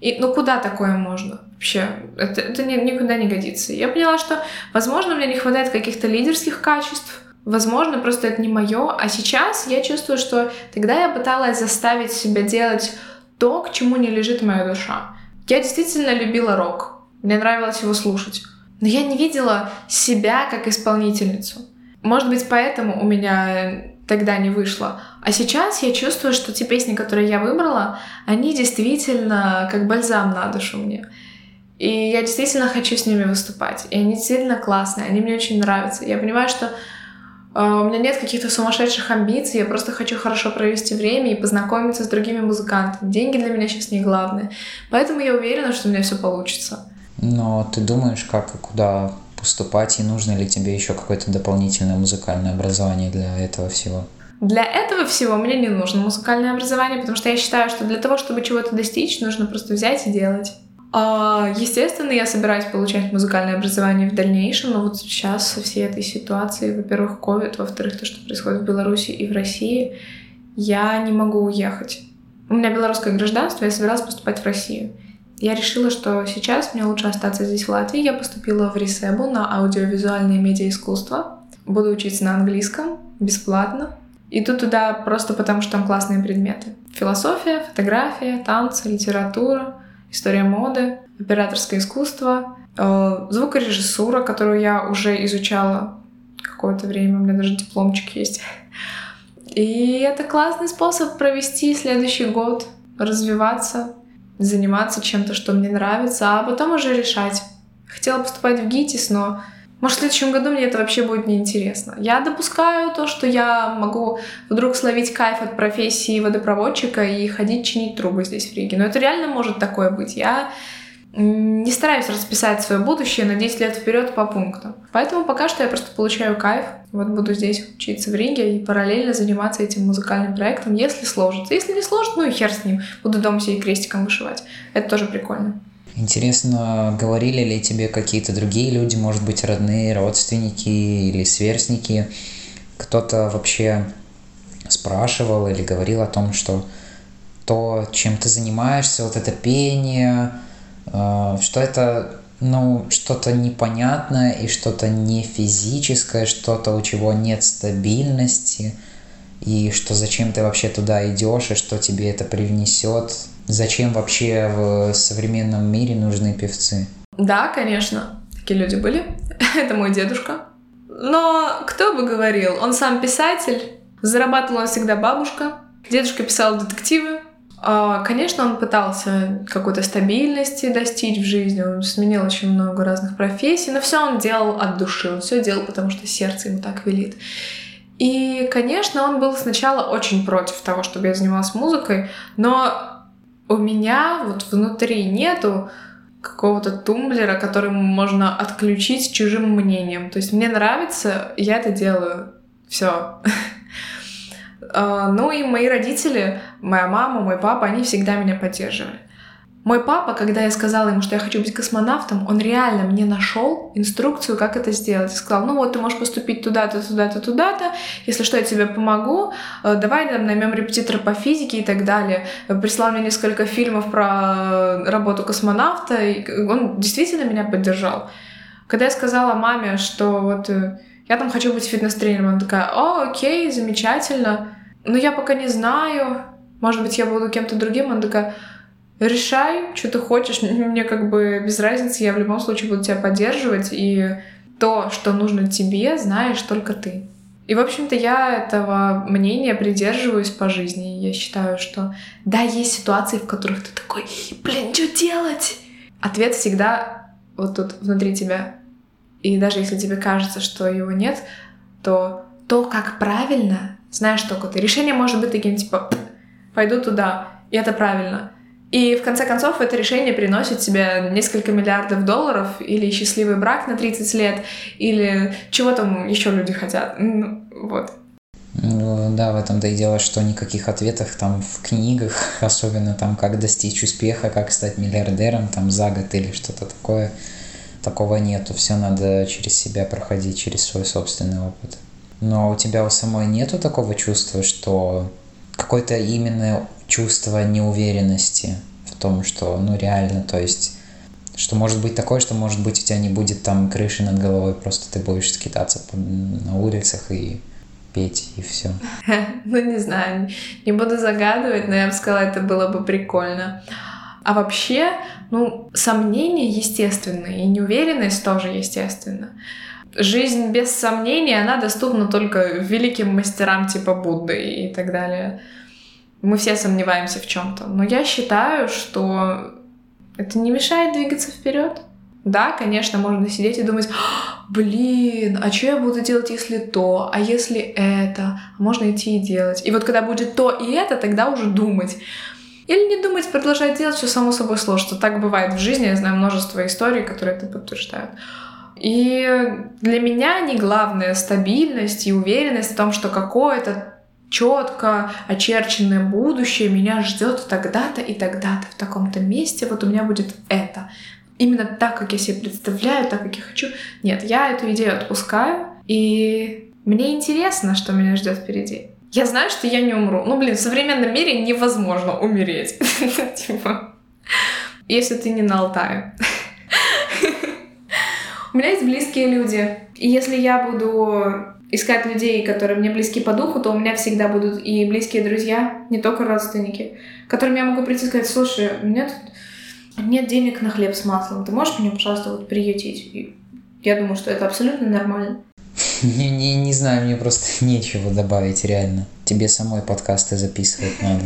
И ну куда такое можно? Вообще, это, это никуда не годится. Я поняла, что, возможно, мне не хватает каких-то лидерских качеств, возможно, просто это не мое. А сейчас я чувствую, что тогда я пыталась заставить себя делать то, к чему не лежит моя душа. Я действительно любила рок. Мне нравилось его слушать. Но я не видела себя как исполнительницу. Может быть, поэтому у меня тогда не вышло. А сейчас я чувствую, что те песни, которые я выбрала, они действительно как бальзам на душу мне. И я действительно хочу с ними выступать. И они действительно классные, они мне очень нравятся. Я понимаю, что э, у меня нет каких-то сумасшедших амбиций, я просто хочу хорошо провести время и познакомиться с другими музыкантами. Деньги для меня сейчас не главное. Поэтому я уверена, что у меня все получится. Но ты думаешь, как и куда поступать, и нужно ли тебе еще какое-то дополнительное музыкальное образование для этого всего? Для этого всего мне не нужно музыкальное образование, потому что я считаю, что для того, чтобы чего-то достичь, нужно просто взять и делать. А, естественно, я собираюсь получать музыкальное образование в дальнейшем, но вот сейчас со всей этой ситуацией, во-первых, COVID, во-вторых, то, что происходит в Беларуси и в России, я не могу уехать. У меня белорусское гражданство, я собиралась поступать в Россию. Я решила, что сейчас мне лучше остаться здесь, в Латвии. Я поступила в Ресебу на аудиовизуальное медиаискусство. Буду учиться на английском бесплатно. Иду туда просто потому, что там классные предметы. Философия, фотография, танцы, литература, история моды, операторское искусство, э, звукорежиссура, которую я уже изучала какое-то время. У меня даже дипломчик есть. И это классный способ провести следующий год, развиваться, заниматься чем-то, что мне нравится, а потом уже решать. Хотела поступать в ГИТИС, но может, в следующем году мне это вообще будет неинтересно. Я допускаю то, что я могу вдруг словить кайф от профессии водопроводчика и ходить чинить трубы здесь в Риге. Но это реально может такое быть. Я не стараюсь расписать свое будущее на 10 лет вперед по пунктам. Поэтому пока что я просто получаю кайф. Вот буду здесь учиться в Риге и параллельно заниматься этим музыкальным проектом, если сложится. Если не сложится, ну и хер с ним. Буду дома себе крестиком вышивать. Это тоже прикольно. Интересно, говорили ли тебе какие-то другие люди, может быть, родные, родственники или сверстники? Кто-то вообще спрашивал или говорил о том, что то, чем ты занимаешься, вот это пение, что это ну, что-то непонятное и что-то не физическое, что-то, у чего нет стабильности, и что зачем ты вообще туда идешь, и что тебе это привнесет. Зачем вообще в современном мире нужны певцы? Да, конечно, такие люди были. это мой дедушка. Но кто бы говорил, он сам писатель, зарабатывала всегда бабушка. Дедушка писал детективы, а, конечно, он пытался какой-то стабильности достичь в жизни, он сменил очень много разных профессий, но все он делал от души, он все делал, потому что сердце ему так велит. И, конечно, он был сначала очень против того, чтобы я занималась музыкой, но у меня вот внутри нету какого-то тумблера, который можно отключить чужим мнением. То есть мне нравится, я это делаю. Все. А, ну и мои родители, моя мама, мой папа, они всегда меня поддерживали. Мой папа, когда я сказала ему, что я хочу быть космонавтом, он реально мне нашел инструкцию, как это сделать. Сказал, ну вот ты можешь поступить туда-то, туда-то, туда-то, если что, я тебе помогу, э, давай там, наймем репетитора по физике и так далее. Прислал мне несколько фильмов про работу космонавта, и он действительно меня поддержал. Когда я сказала маме, что вот э, я там хочу быть фитнес-тренером, она такая, о, окей, замечательно, но я пока не знаю, может быть, я буду кем-то другим, она такая, решай, что ты хочешь, мне как бы без разницы, я в любом случае буду тебя поддерживать, и то, что нужно тебе, знаешь только ты. И, в общем-то, я этого мнения придерживаюсь по жизни. Я считаю, что да, есть ситуации, в которых ты такой, блин, что делать? Ответ всегда вот тут внутри тебя. И даже если тебе кажется, что его нет, то то, как правильно, знаешь только ты. Решение может быть таким, типа, пойду туда, и это правильно. И в конце концов это решение приносит тебе несколько миллиардов долларов или счастливый брак на 30 лет, или чего там еще люди хотят. Ну, вот. Ну, да, в этом-то и дело, что никаких ответов там в книгах, особенно там, как достичь успеха, как стать миллиардером там за год или что-то такое, такого нету. Все надо через себя проходить, через свой собственный опыт. Но у тебя у самой нету такого чувства, что какое-то именно чувство неуверенности в том, что, ну, реально, то есть, что может быть такое, что, может быть, у тебя не будет там крыши над головой, просто ты будешь скитаться на улицах и петь, и все. Ну, не знаю, не буду загадывать, но я бы сказала, это было бы прикольно. А вообще, ну, сомнения естественные, и неуверенность тоже естественна. Жизнь без сомнений, она доступна только великим мастерам типа Будды и так далее. Мы все сомневаемся в чем-то. Но я считаю, что это не мешает двигаться вперед. Да, конечно, можно сидеть и думать, «А, блин, а что я буду делать, если то, а если это? А можно идти и делать. И вот когда будет то и это, тогда уже думать. Или не думать, продолжать делать, все само собой сложится. Так бывает в жизни, я знаю множество историй, которые это подтверждают. И для меня не главное стабильность и уверенность в том, что какое-то четко очерченное будущее меня ждет тогда-то и тогда-то в таком-то месте. Вот у меня будет это именно так, как я себе представляю, так, как я хочу. Нет, я эту идею отпускаю, и мне интересно, что меня ждет впереди. Я знаю, что я не умру. Ну, блин, в современном мире невозможно умереть. Типа, если ты не на Алтае. У меня есть близкие люди. И если я буду искать людей, которые мне близки по духу, то у меня всегда будут и близкие друзья, не только родственники, которым я могу прийти и сказать, слушай, у меня тут нет денег на хлеб с маслом, ты можешь меня, пожалуйста, вот приютить? И я думаю, что это абсолютно нормально. Не, не, не знаю, мне просто нечего добавить, реально. Тебе самой подкасты записывать надо.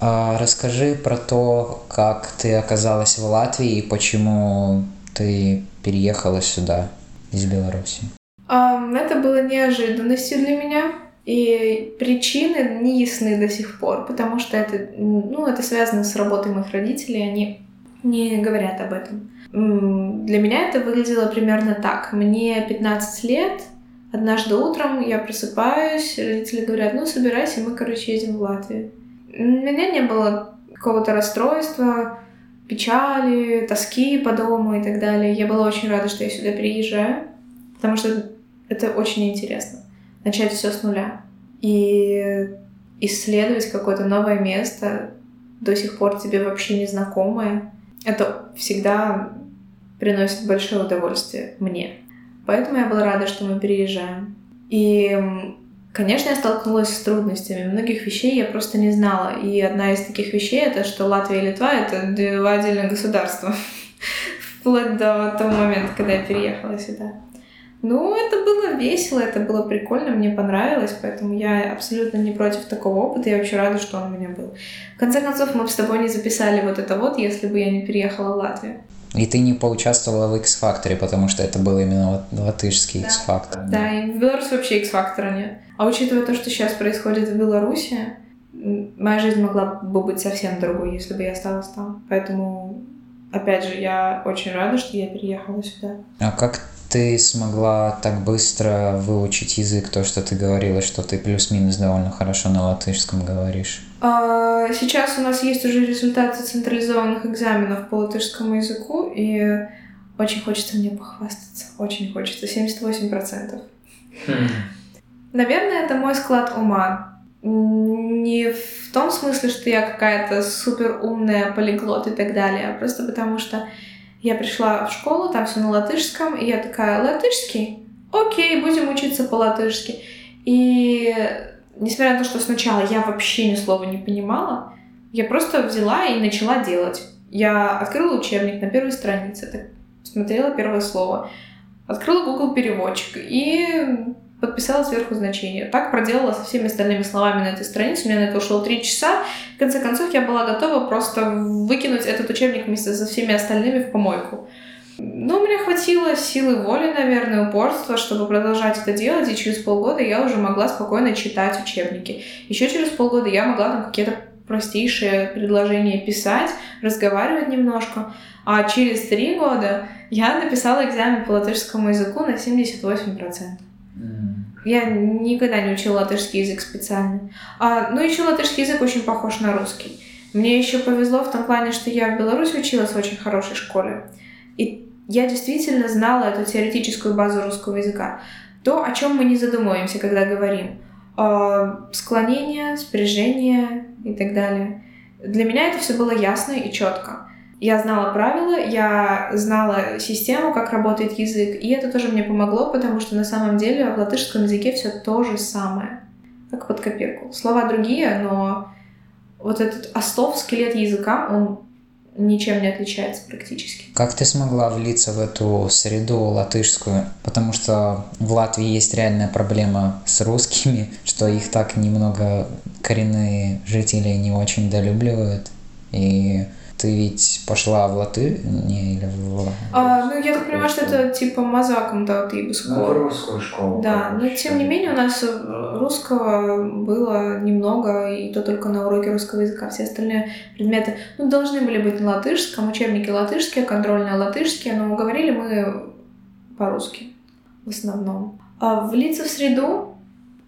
Расскажи про то, как ты оказалась в Латвии и почему ты переехала сюда из Беларуси. Это было неожиданностью для меня. И причины не ясны до сих пор, потому что это, ну, это связано с работой моих родителей, они не говорят об этом. Для меня это выглядело примерно так. Мне 15 лет, однажды утром я просыпаюсь, родители говорят, ну, собирайся, мы, короче, едем в Латвию. У меня не было какого-то расстройства, печали, тоски по дому и так далее. Я была очень рада, что я сюда приезжаю, потому что это очень интересно начать все с нуля и исследовать какое-то новое место, до сих пор тебе вообще незнакомое, это всегда приносит большое удовольствие мне. Поэтому я была рада, что мы переезжаем. И, конечно, я столкнулась с трудностями. Многих вещей я просто не знала. И одна из таких вещей — это что Латвия и Литва — это два отдельных государства. Вплоть до того момента, когда я переехала сюда. Ну, это было весело, это было прикольно, мне понравилось, поэтому я абсолютно не против такого опыта, я вообще рада, что он у меня был. В конце концов, мы бы с тобой не записали вот это вот, если бы я не переехала в Латвию. И ты не поучаствовала в X-факторе, потому что это был именно латышский да. X-фактор. Да, и в Беларуси вообще X-фактора нет. А учитывая то, что сейчас происходит в Беларуси, моя жизнь могла бы быть совсем другой, если бы я осталась там. Поэтому, опять же, я очень рада, что я переехала сюда. А как ты смогла так быстро выучить язык, то, что ты говорила, что ты плюс-минус довольно хорошо на латышском говоришь? А, сейчас у нас есть уже результаты централизованных экзаменов по латышскому языку, и очень хочется мне похвастаться. Очень хочется. 78%. Хм. Наверное, это мой склад ума. Не в том смысле, что я какая-то супер умная полиглот и так далее, а просто потому что я пришла в школу, там все на латышском, и я такая, латышский? Окей, будем учиться по-латышски. И несмотря на то, что сначала я вообще ни слова не понимала, я просто взяла и начала делать. Я открыла учебник на первой странице, так, смотрела первое слово, открыла Google переводчик и подписала сверху значение. Так проделала со всеми остальными словами на этой странице. У меня на это ушло три часа. В конце концов, я была готова просто выкинуть этот учебник вместе со всеми остальными в помойку. Но у меня хватило силы воли, наверное, упорства, чтобы продолжать это делать, и через полгода я уже могла спокойно читать учебники. Еще через полгода я могла там какие-то простейшие предложения писать, разговаривать немножко. А через три года я написала экзамен по латышскому языку на 78%. Я никогда не учила латышский язык специально. А, ну, еще латышский язык очень похож на русский. Мне еще повезло в том плане, что я в Беларуси училась в очень хорошей школе. И я действительно знала эту теоретическую базу русского языка. То, о чем мы не задумываемся, когда говорим. А, склонение, спряжение и так далее. Для меня это все было ясно и четко. Я знала правила, я знала систему, как работает язык, и это тоже мне помогло, потому что на самом деле в латышском языке все то же самое, как под копирку. Слова другие, но вот этот остов, скелет языка, он ничем не отличается практически. Как ты смогла влиться в эту среду латышскую? Потому что в Латвии есть реальная проблема с русскими, что их так немного коренные жители не очень долюбливают. И ты ведь пошла в латынь или в... А, ну, я так понимаю, что это типа мазаком, да, ты бы Ну, русскую школу. Да, но тем не менее у нас русского было немного, и то только на уроке русского языка. Все остальные предметы ну, должны были быть на латышском, учебники латышские, контрольные латышские, но говорили мы по-русски в основном. А влиться в среду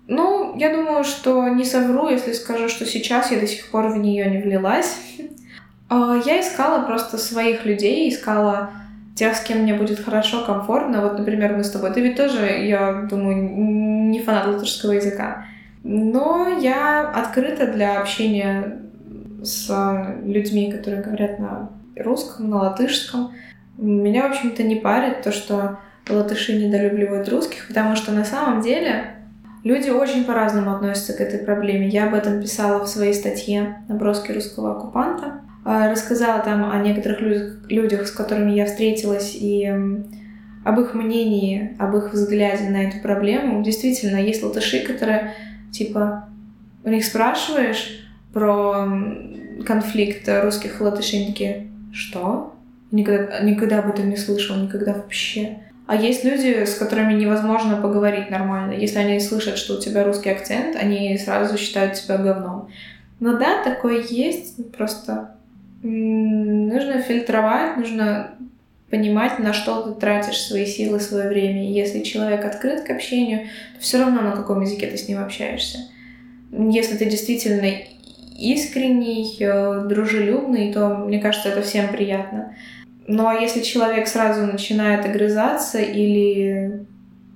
ну, я думаю, что не совру, если скажу, что сейчас я до сих пор в нее не влилась. А, я искала просто своих людей, искала тех, с кем мне будет хорошо, комфортно. Вот, например, мы с тобой. Ты ведь тоже, я думаю, не фанат латышского языка. Но я открыта для общения с людьми, которые говорят на русском, на латышском. Меня, в общем-то, не парит то, что латыши недолюбливают русских, потому что на самом деле люди очень по-разному относятся к этой проблеме. Я об этом писала в своей статье «Наброски русского оккупанта». А, рассказала там о некоторых людях, с которыми я встретилась, и об их мнении, об их взгляде на эту проблему. Действительно, есть латыши, которые, типа, у них спрашиваешь про конфликт русских и латышей, такие, что? Никогда, никогда об этом не слышал, никогда вообще. А есть люди, с которыми невозможно поговорить нормально. Если они слышат, что у тебя русский акцент, они сразу считают тебя говном. Но да, такое есть, просто нужно фильтровать, нужно понимать, на что ты тратишь свои силы, свое время. если человек открыт к общению, то все равно на каком языке ты с ним общаешься. Если ты действительно искренний, э, дружелюбный, то, мне кажется, это всем приятно. Ну а если человек сразу начинает огрызаться или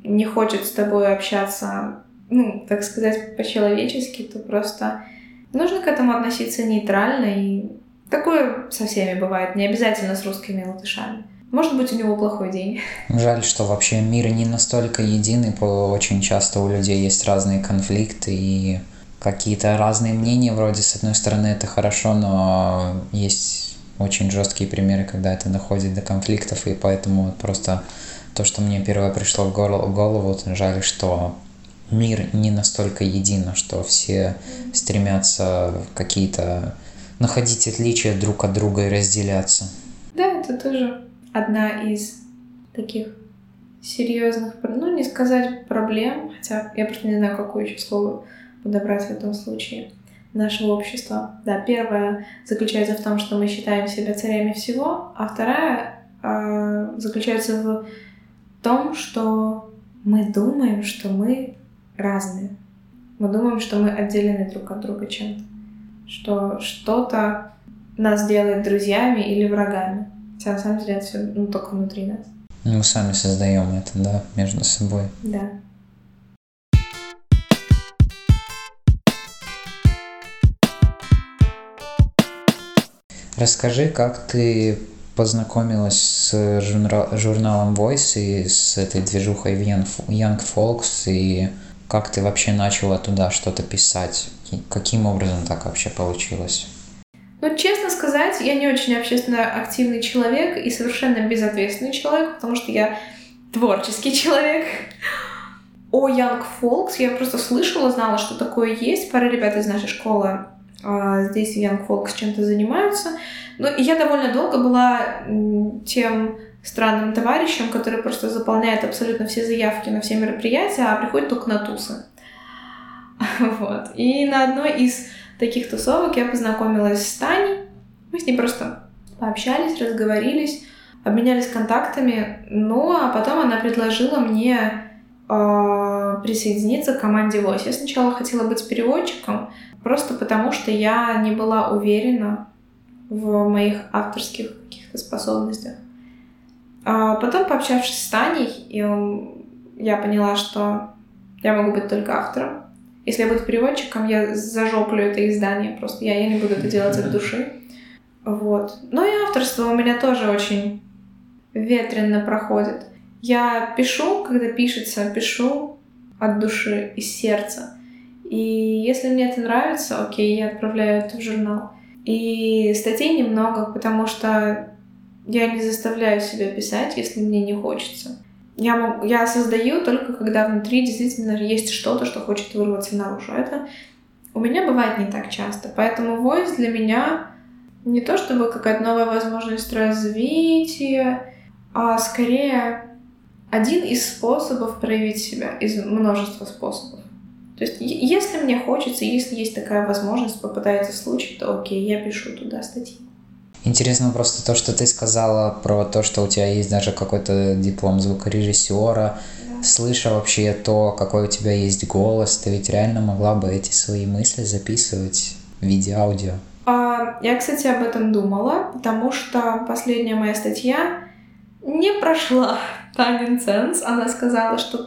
не хочет с тобой общаться, ну, так сказать, по-человечески, то просто нужно к этому относиться нейтрально и Такое со всеми бывает, не обязательно с русскими латышами. Может быть, у него плохой день. Жаль, что вообще мир не настолько единый, очень часто у людей есть разные конфликты и какие-то разные мнения. Вроде, с одной стороны, это хорошо, но есть очень жесткие примеры, когда это доходит до конфликтов, и поэтому просто то, что мне первое пришло в голову, голову жаль, что мир не настолько един, что все стремятся в какие-то находить отличия друг от друга и разделяться. Да, это тоже одна из таких серьезных, ну не сказать проблем, хотя я просто не знаю, какое еще слово подобрать в этом случае нашего общества. Да, первое заключается в том, что мы считаем себя царями всего, а вторая э, заключается в том, что мы думаем, что мы разные. Мы думаем, что мы отделены друг от друга чем-то что что-то нас делает друзьями или врагами. Хотя на самом деле это все ну, только внутри нас. Мы сами создаем это, да, между собой. Да. Расскажи, как ты познакомилась с журналом Voice и с этой движухой Young Folks, и как ты вообще начала туда что-то писать? Каким образом так вообще получилось? Ну, честно сказать, я не очень общественно активный человек и совершенно безответственный человек, потому что я творческий человек. О Young Folks я просто слышала, знала, что такое есть. Пара ребят из нашей школы а, здесь Young Folks чем-то занимаются. Ну, и я довольно долго была тем странным товарищем, который просто заполняет абсолютно все заявки на все мероприятия, а приходит только на тусы. Вот. И на одной из таких тусовок я познакомилась с Таней. Мы с ней просто пообщались, разговорились, обменялись контактами. Ну, а потом она предложила мне э, присоединиться к команде Вось. Я сначала хотела быть переводчиком, просто потому что я не была уверена в моих авторских каких-то способностях. А потом, пообщавшись с Таней, я поняла, что я могу быть только автором. Если я буду переводчиком, я зажоплю это издание. Просто я, я не буду это делать от души. Вот. Ну и авторство у меня тоже очень ветрено проходит. Я пишу, когда пишется, пишу от души, из сердца. И если мне это нравится, окей, я отправляю это в журнал. И статей немного, потому что я не заставляю себя писать, если мне не хочется. Я, я создаю только когда внутри действительно есть что-то, что хочет вырваться наружу. Это у меня бывает не так часто. Поэтому voice для меня не то чтобы какая-то новая возможность развития, а скорее один из способов проявить себя, из множества способов. То есть, если мне хочется, если есть такая возможность, попадается случай, то окей, я пишу туда статьи. Интересно просто то, что ты сказала про то, что у тебя есть даже какой-то диплом звукорежиссера. Да. Слыша вообще то, какой у тебя есть голос, ты ведь реально могла бы эти свои мысли записывать в виде аудио. А, я, кстати, об этом думала, потому что последняя моя статья не прошла Танин Ценс. Она сказала, что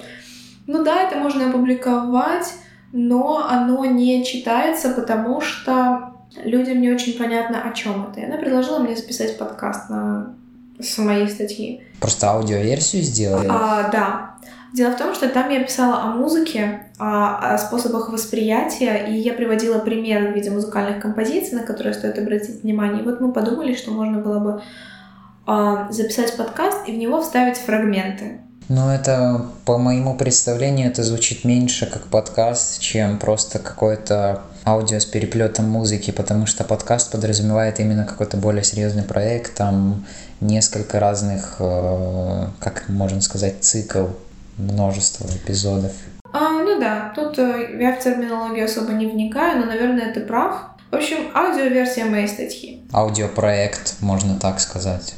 ну да, это можно опубликовать, но оно не читается, потому что людям не очень понятно, о чем это. И она предложила мне записать подкаст на с моей статьи. Просто аудиоверсию сделали? А, да. Дело в том, что там я писала о музыке, о, о способах восприятия, и я приводила примеры в виде музыкальных композиций, на которые стоит обратить внимание. И вот мы подумали, что можно было бы э, записать подкаст и в него вставить фрагменты. Ну, это, по моему представлению, это звучит меньше как подкаст, чем просто какой-то аудио с переплетом музыки, потому что подкаст подразумевает именно какой-то более серьезный проект, там несколько разных, э, как можно сказать, цикл, множество эпизодов. А, ну да, тут э, я в терминологию особо не вникаю, но, наверное, ты прав. В общем, аудиоверсия моей статьи. Аудиопроект, можно так сказать.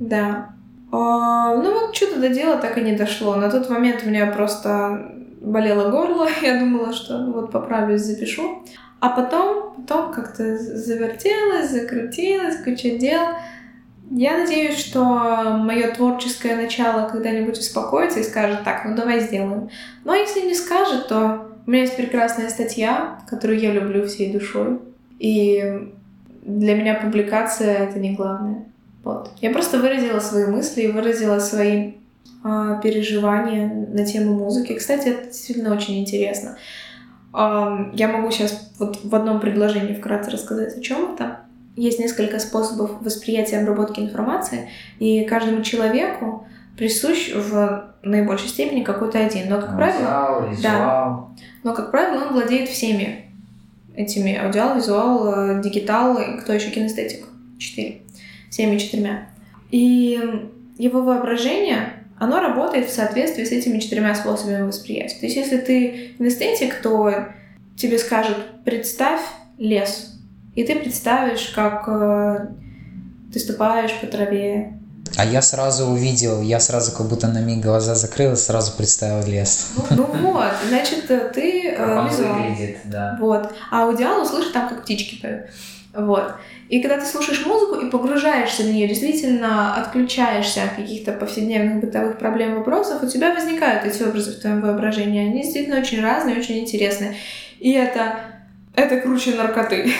Да. А, ну вот что-то до дела так и не дошло. На тот момент у меня просто болело горло, я думала, что ну, вот поправлюсь, запишу. А потом, потом как-то завертелось, закрутилось, куча дел. Я надеюсь, что мое творческое начало когда-нибудь успокоится и скажет, так, ну давай сделаем. Но если не скажет, то у меня есть прекрасная статья, которую я люблю всей душой. И для меня публикация — это не главное. Вот. Я просто выразила свои мысли и выразила свои переживания на тему музыки. Кстати, это действительно очень интересно. Э, я могу сейчас вот в одном предложении вкратце рассказать, о чем это. Есть несколько способов восприятия и обработки информации, и каждому человеку присущ в наибольшей степени какой-то один. Но, как правило, визуал. да, но, как правило, он владеет всеми этими аудиал, визуал, э, дигитал и кто еще кинестетик. Четыре всеми четырьмя. И его воображение, оно работает в соответствии с этими четырьмя способами восприятия. То есть, если ты эстетик, то тебе скажут, представь лес. И ты представишь, как э, ты ступаешь по траве. А я сразу увидел, я сразу как будто на миг глаза закрыл и сразу представил лес. Ну, ну вот, значит, э, ты э, визуал. выглядит, да. Вот. А аудиал услышишь там, как птички поют. Вот. И когда ты слушаешь музыку и погружаешься в нее, действительно отключаешься от каких-то повседневных бытовых проблем, вопросов, у тебя возникают эти образы в твоем воображении. Они действительно очень разные, очень интересные. И это, это круче наркоты.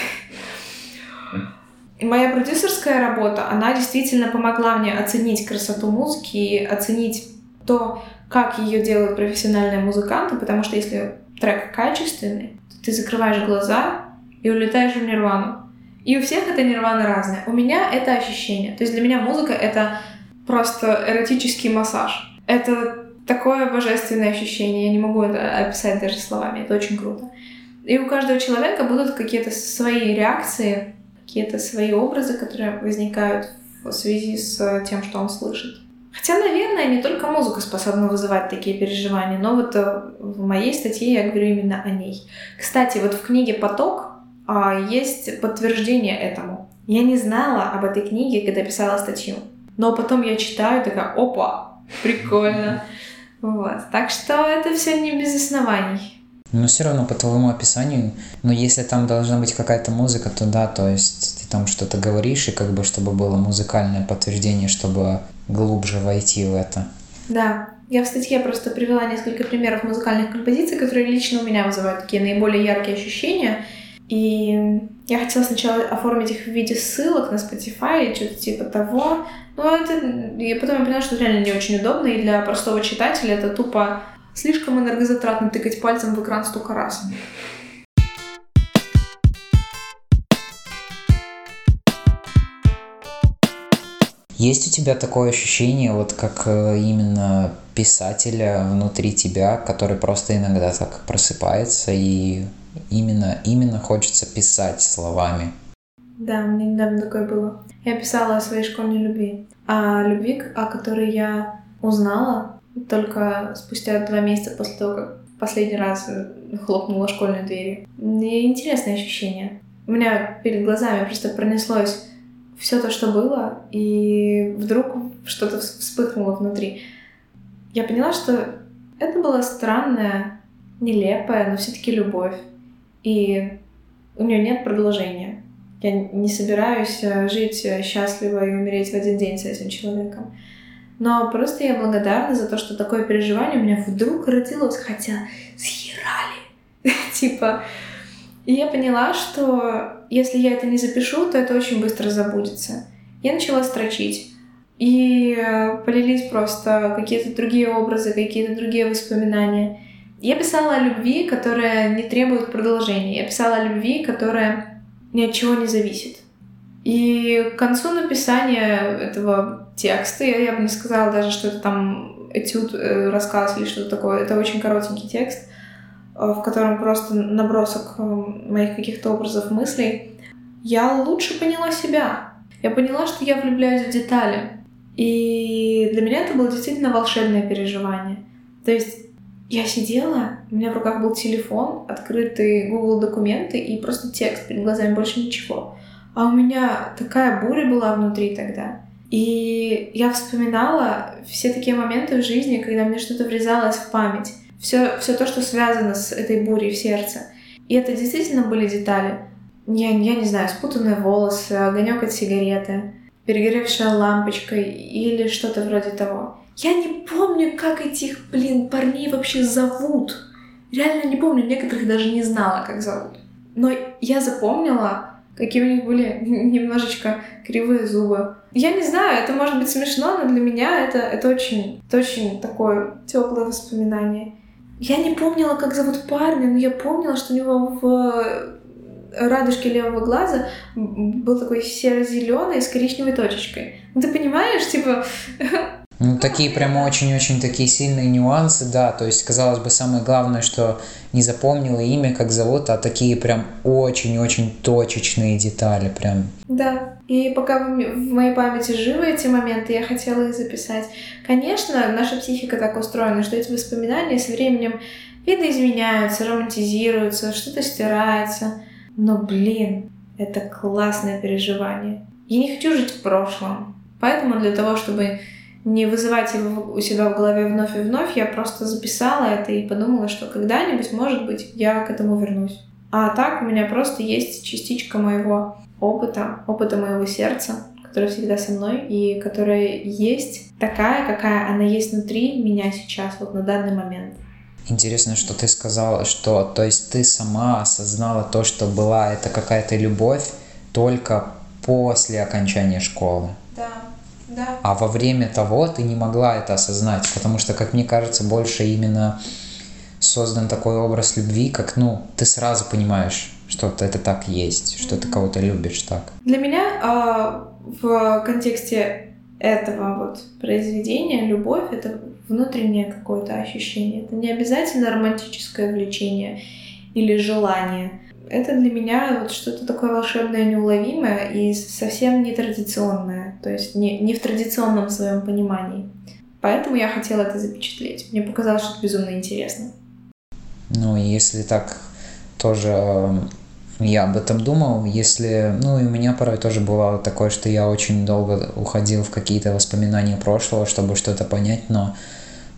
Моя продюсерская работа, она действительно помогла мне оценить красоту музыки и оценить то, как ее делают профессиональные музыканты, потому что если трек качественный, то ты закрываешь глаза и улетаешь в нирвану. И у всех это нирвана разная. У меня это ощущение. То есть для меня музыка — это просто эротический массаж. Это такое божественное ощущение. Я не могу это описать даже словами. Это очень круто. И у каждого человека будут какие-то свои реакции, какие-то свои образы, которые возникают в связи с тем, что он слышит. Хотя, наверное, не только музыка способна вызывать такие переживания, но вот э, в моей статье я говорю именно о ней. Кстати, вот в книге «Поток» есть подтверждение этому. Я не знала об этой книге, когда писала статью. Но потом я читаю, такая, опа, прикольно. Вот. Так что это все не без оснований. Но все равно по твоему описанию, но если там должна быть какая-то музыка, то да, то есть ты там что-то говоришь, и как бы чтобы было музыкальное подтверждение, чтобы глубже войти в это. Да, я в статье просто привела несколько примеров музыкальных композиций, которые лично у меня вызывают такие наиболее яркие ощущения – и я хотела сначала оформить их в виде ссылок на Spotify и что-то типа того. Но это... И потом я поняла, что это реально не очень удобно, и для простого читателя это тупо слишком энергозатратно тыкать пальцем в экран столько раз. Есть у тебя такое ощущение, вот как э, именно писателя внутри тебя, который просто иногда так просыпается и именно, именно хочется писать словами? Да, у меня недавно такое было. Я писала о своей школьной любви. О любви, о которой я узнала только спустя два месяца после того, как последний раз хлопнула школьную дверь. И интересное ощущение. У меня перед глазами просто пронеслось все то, что было, и вдруг что-то вспыхнуло внутри. Я поняла, что это была странная, нелепая, но все-таки любовь. И у нее нет продолжения. Я не собираюсь э, жить э, счастливо и умереть в один день с этим человеком. Но просто я благодарна за то, что такое переживание у меня вдруг родилось, хотя съерали. типа. И я поняла, что если я это не запишу, то это очень быстро забудется. Я начала строчить. И э, полились просто какие-то другие образы, какие-то другие воспоминания. Я писала о любви, которая не требует продолжения. Я писала о любви, которая ни от чего не зависит. И к концу написания этого текста, я, я бы не сказала даже, что это там этюд, э, рассказ или что-то такое, это очень коротенький текст, э, в котором просто набросок э, моих каких-то образов, мыслей, я лучше поняла себя. Я поняла, что я влюбляюсь в детали. И для меня это было действительно волшебное переживание. То есть я сидела, у меня в руках был телефон, открытый Google документы и просто текст перед глазами, больше ничего. А у меня такая буря была внутри тогда. И я вспоминала все такие моменты в жизни, когда мне что-то врезалось в память. Все, все то, что связано с этой бурей в сердце. И это действительно были детали. Я, я не знаю, спутанные волосы, огонек от сигареты, перегоревшая лампочка или что-то вроде того. Я не помню, как этих, блин, парней вообще зовут. Реально не помню, некоторых даже не знала, как зовут. Но я запомнила, какие у них были немножечко кривые зубы. Я не знаю, это может быть смешно, но для меня это, это очень, это очень такое теплое воспоминание. Я не помнила, как зовут парня, но я помнила, что у него в радужке левого глаза был такой серо-зеленый с коричневой точечкой. Ну, ты понимаешь, типа, Ну, такие прямо очень-очень такие сильные нюансы, да. То есть, казалось бы, самое главное, что не запомнила имя, как зовут, а такие прям очень-очень точечные детали прям. Да. И пока в моей памяти живы эти моменты, я хотела их записать. Конечно, наша психика так устроена, что эти воспоминания со временем видоизменяются, романтизируются, что-то стирается. Но, блин, это классное переживание. Я не хочу жить в прошлом. Поэтому для того, чтобы не вызывать его у себя в голове вновь и вновь, я просто записала это и подумала, что когда-нибудь, может быть, я к этому вернусь. А так у меня просто есть частичка моего опыта, опыта моего сердца, которая всегда со мной и которая есть такая, какая она есть внутри меня сейчас, вот на данный момент. Интересно, что ты сказала, что, то есть ты сама осознала то, что была это какая-то любовь только после окончания школы. Да. Да. А во время того ты не могла это осознать, потому что, как мне кажется, больше именно создан такой образ любви, как, ну, ты сразу понимаешь, что это так есть, что ты кого-то любишь так. Для меня э, в контексте этого вот произведения любовь — это внутреннее какое-то ощущение. Это не обязательно романтическое влечение или желание это для меня вот что-то такое волшебное, неуловимое и совсем нетрадиционное, то есть не, не в традиционном своем понимании. Поэтому я хотела это запечатлеть. Мне показалось, что это безумно интересно. Ну, если так тоже эм, я об этом думал, если, ну и у меня порой тоже бывало такое, что я очень долго уходил в какие-то воспоминания прошлого, чтобы что-то понять, но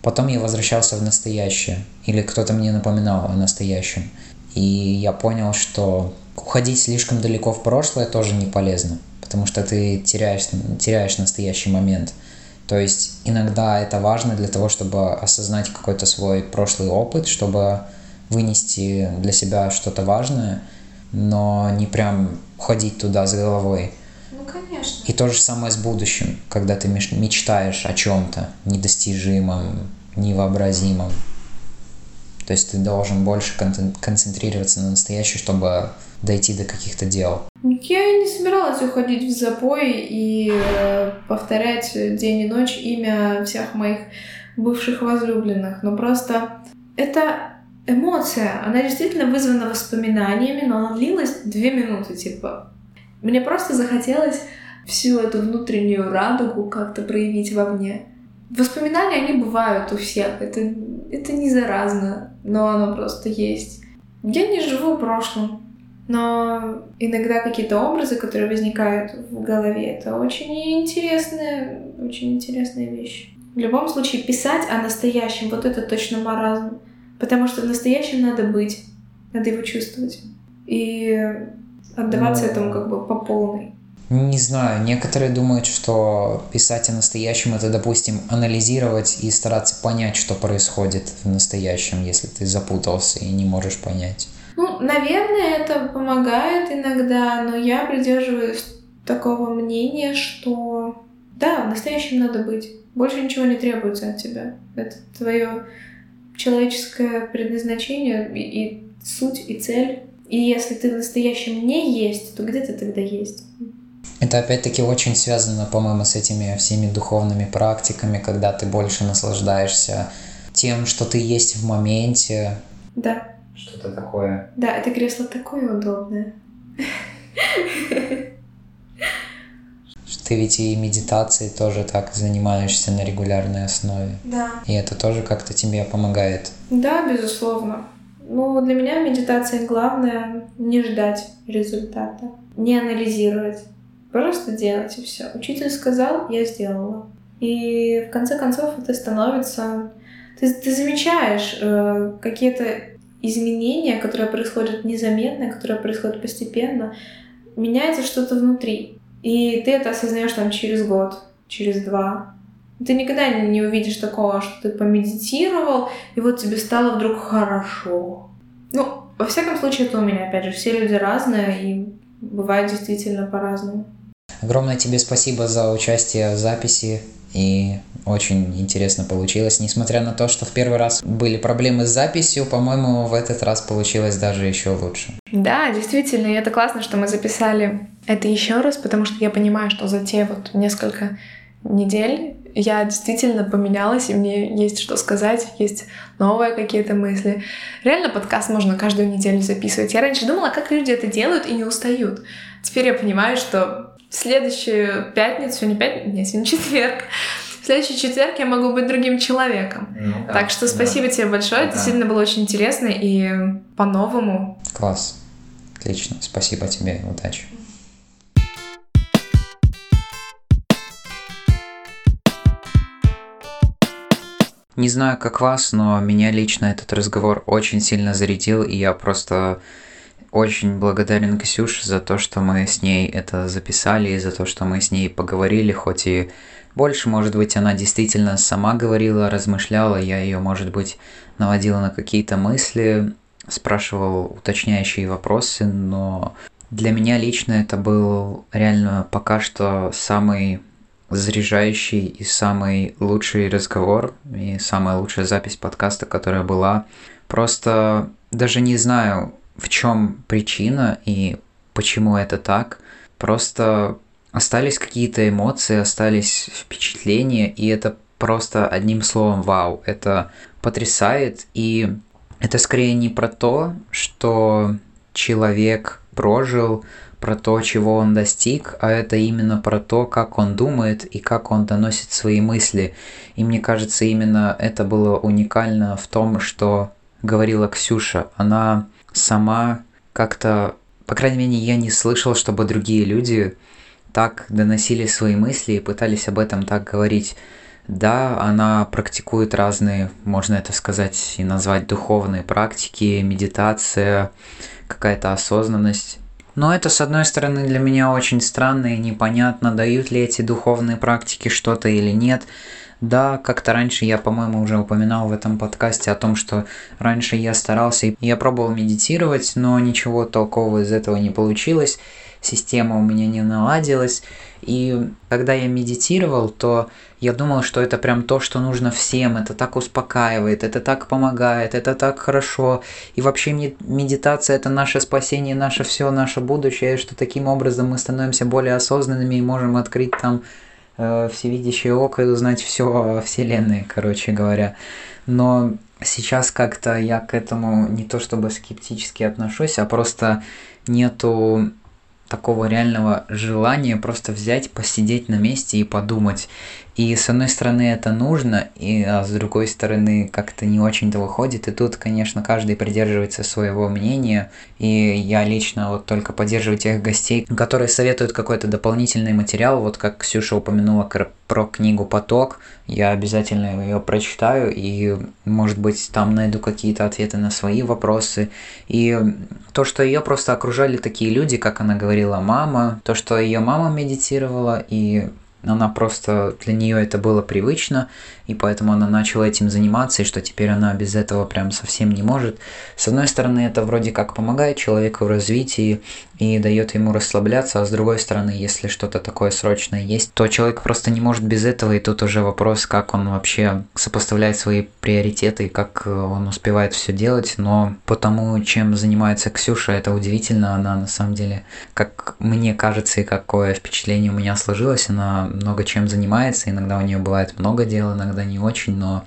потом я возвращался в настоящее, или кто-то мне напоминал о настоящем. И я понял, что уходить слишком далеко в прошлое тоже не полезно, потому что ты теряешь, теряешь настоящий момент. То есть иногда это важно для того, чтобы осознать какой-то свой прошлый опыт, чтобы вынести для себя что-то важное, но не прям уходить туда с головой. Ну, конечно. И то же самое с будущим, когда ты мечтаешь о чем-то недостижимом, невообразимом. То есть ты должен больше концентрироваться на настоящем, чтобы дойти до каких-то дел. Я не собиралась уходить в запой и э, повторять день и ночь имя всех моих бывших возлюбленных, но просто это эмоция, она действительно вызвана воспоминаниями, но она длилась две минуты, типа. Мне просто захотелось всю эту внутреннюю радугу как-то проявить вовне. Воспоминания, они бывают у всех, это, это не заразно, но оно просто есть. Я не живу в прошлом, но иногда какие-то образы, которые возникают в голове, это очень интересная, очень интересная вещь. В любом случае, писать о настоящем, вот это точно маразм. Потому что в настоящем надо быть, надо его чувствовать. И отдаваться Но... этому как бы по полной. Не знаю, некоторые думают, что писать о настоящем это, допустим, анализировать и стараться понять, что происходит в настоящем, если ты запутался и не можешь понять. Ну, наверное, это помогает иногда, но я придерживаюсь такого мнения, что да, в настоящем надо быть. Больше ничего не требуется от тебя. Это твое человеческое предназначение и, и суть, и цель. И если ты в настоящем не есть, то где ты тогда есть? Это опять-таки очень связано, по-моему, с этими всеми духовными практиками, когда ты больше наслаждаешься тем, что ты есть в моменте. Да. Что-то такое. Да, это кресло такое удобное. Ты ведь и медитацией тоже так занимаешься на регулярной основе. Да. И это тоже как-то тебе помогает. Да, безусловно. Ну, для меня медитация главное не ждать результата, не анализировать, просто делать и все. Учитель сказал, я сделала. И в конце концов это становится... Ты, ты замечаешь э, какие-то изменения, которые происходят незаметно, которые происходят постепенно, меняется что-то внутри. И ты это осознаешь там через год, через два. Ты никогда не увидишь такого, что ты помедитировал, и вот тебе стало вдруг хорошо. Ну, во всяком случае, это у меня, опять же, все люди разные, и бывает действительно по-разному. Огромное тебе спасибо за участие в записи, и очень интересно получилось. Несмотря на то, что в первый раз были проблемы с записью, по-моему, в этот раз получилось даже еще лучше. Да, действительно, и это классно, что мы записали это еще раз, потому что я понимаю, что за те вот несколько недель я действительно поменялась, и мне есть что сказать, есть новые какие-то мысли. Реально подкаст можно каждую неделю записывать. Я раньше думала, как люди это делают и не устают. Теперь я понимаю, что в следующую пятницу, не пятницу, нет, сегодня четверг, в следующий четверг я могу быть другим человеком. Ну, да, так что спасибо да. тебе большое, да. действительно было очень интересно и по-новому. Класс, отлично, спасибо тебе, удачи. Не знаю, как вас, но меня лично этот разговор очень сильно зарядил, и я просто очень благодарен Ксюше за то, что мы с ней это записали, и за то, что мы с ней поговорили, хоть и больше, может быть, она действительно сама говорила, размышляла, я ее, может быть, наводила на какие-то мысли, спрашивал уточняющие вопросы, но для меня лично это был реально пока что самый заряжающий и самый лучший разговор и самая лучшая запись подкаста, которая была. Просто даже не знаю, в чем причина и почему это так. Просто остались какие-то эмоции, остались впечатления, и это просто одним словом вау. Это потрясает, и это скорее не про то, что человек прожил про то, чего он достиг, а это именно про то, как он думает и как он доносит свои мысли. И мне кажется, именно это было уникально в том, что говорила Ксюша. Она сама как-то, по крайней мере, я не слышал, чтобы другие люди так доносили свои мысли и пытались об этом так говорить. Да, она практикует разные, можно это сказать и назвать духовные практики, медитация, какая-то осознанность. Но это, с одной стороны, для меня очень странно и непонятно, дают ли эти духовные практики что-то или нет. Да, как-то раньше я, по-моему, уже упоминал в этом подкасте о том, что раньше я старался, я пробовал медитировать, но ничего толкового из этого не получилось. Система у меня не наладилась. И когда я медитировал, то я думал, что это прям то, что нужно всем, это так успокаивает, это так помогает, это так хорошо. И вообще медитация это наше спасение, наше все, наше будущее, что таким образом мы становимся более осознанными и можем открыть там э, всевидящее око и узнать все о Вселенной, короче говоря. Но сейчас как-то я к этому не то чтобы скептически отношусь, а просто нету такого реального желания просто взять, посидеть на месте и подумать. И с одной стороны это нужно, и а с другой стороны как-то не очень-то выходит. И тут, конечно, каждый придерживается своего мнения. И я лично вот только поддерживаю тех гостей, которые советуют какой-то дополнительный материал. Вот как Ксюша упомянула про книгу «Поток», я обязательно ее прочитаю и, может быть, там найду какие-то ответы на свои вопросы. И то, что ее просто окружали такие люди, как она говорила, мама, то, что ее мама медитировала, и она просто для нее это было привычно, и поэтому она начала этим заниматься, и что теперь она без этого прям совсем не может. С одной стороны, это вроде как помогает человеку в развитии и дает ему расслабляться, а с другой стороны, если что-то такое срочное есть, то человек просто не может без этого, и тут уже вопрос, как он вообще сопоставляет свои приоритеты, как он успевает все делать, но потому, чем занимается Ксюша, это удивительно, она на самом деле, как мне кажется и какое впечатление у меня сложилось, она много чем занимается, иногда у нее бывает много дел, иногда не очень, но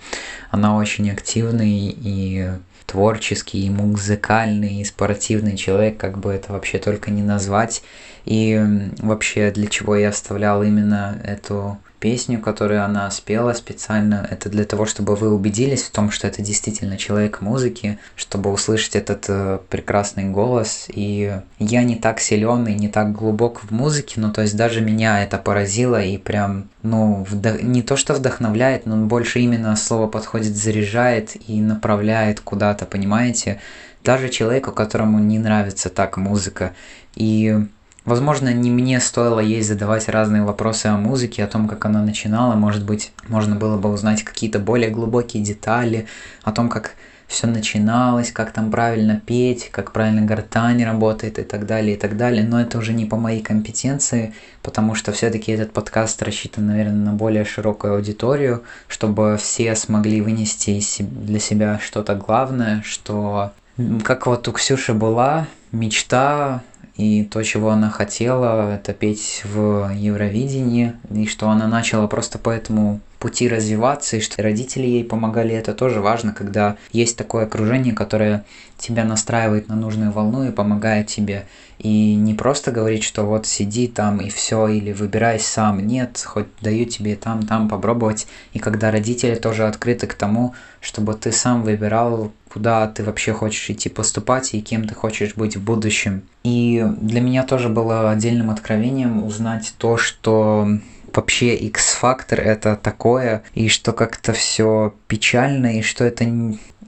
она очень активный и творческий, музыкальный, и спортивный человек, как бы это вообще только не назвать. И вообще для чего я вставлял именно эту песню, которую она спела специально. Это для того, чтобы вы убедились в том, что это действительно человек музыки, чтобы услышать этот э, прекрасный голос. И я не так силен и не так глубок в музыке, но то есть даже меня это поразило и прям, ну, вдох... не то что вдохновляет, но больше именно слово подходит, заряжает и направляет куда-то, понимаете? Даже человеку, которому не нравится так музыка. И Возможно, не мне стоило ей задавать разные вопросы о музыке, о том, как она начинала. Может быть, можно было бы узнать какие-то более глубокие детали о том, как все начиналось, как там правильно петь, как правильно гортань работает и так далее, и так далее. Но это уже не по моей компетенции, потому что все-таки этот подкаст рассчитан, наверное, на более широкую аудиторию, чтобы все смогли вынести для себя что-то главное, что как вот у Ксюши была мечта и то, чего она хотела, это петь в Евровидении, и что она начала просто по этому пути развиваться, и что родители ей помогали, это тоже важно, когда есть такое окружение, которое тебя настраивает на нужную волну и помогает тебе. И не просто говорить, что вот сиди там и все, или выбирай сам. Нет, хоть даю тебе там, там попробовать. И когда родители тоже открыты к тому, чтобы ты сам выбирал, куда ты вообще хочешь идти поступать и кем ты хочешь быть в будущем. И для меня тоже было отдельным откровением узнать то, что вообще X-фактор это такое, и что как-то все печально, и что это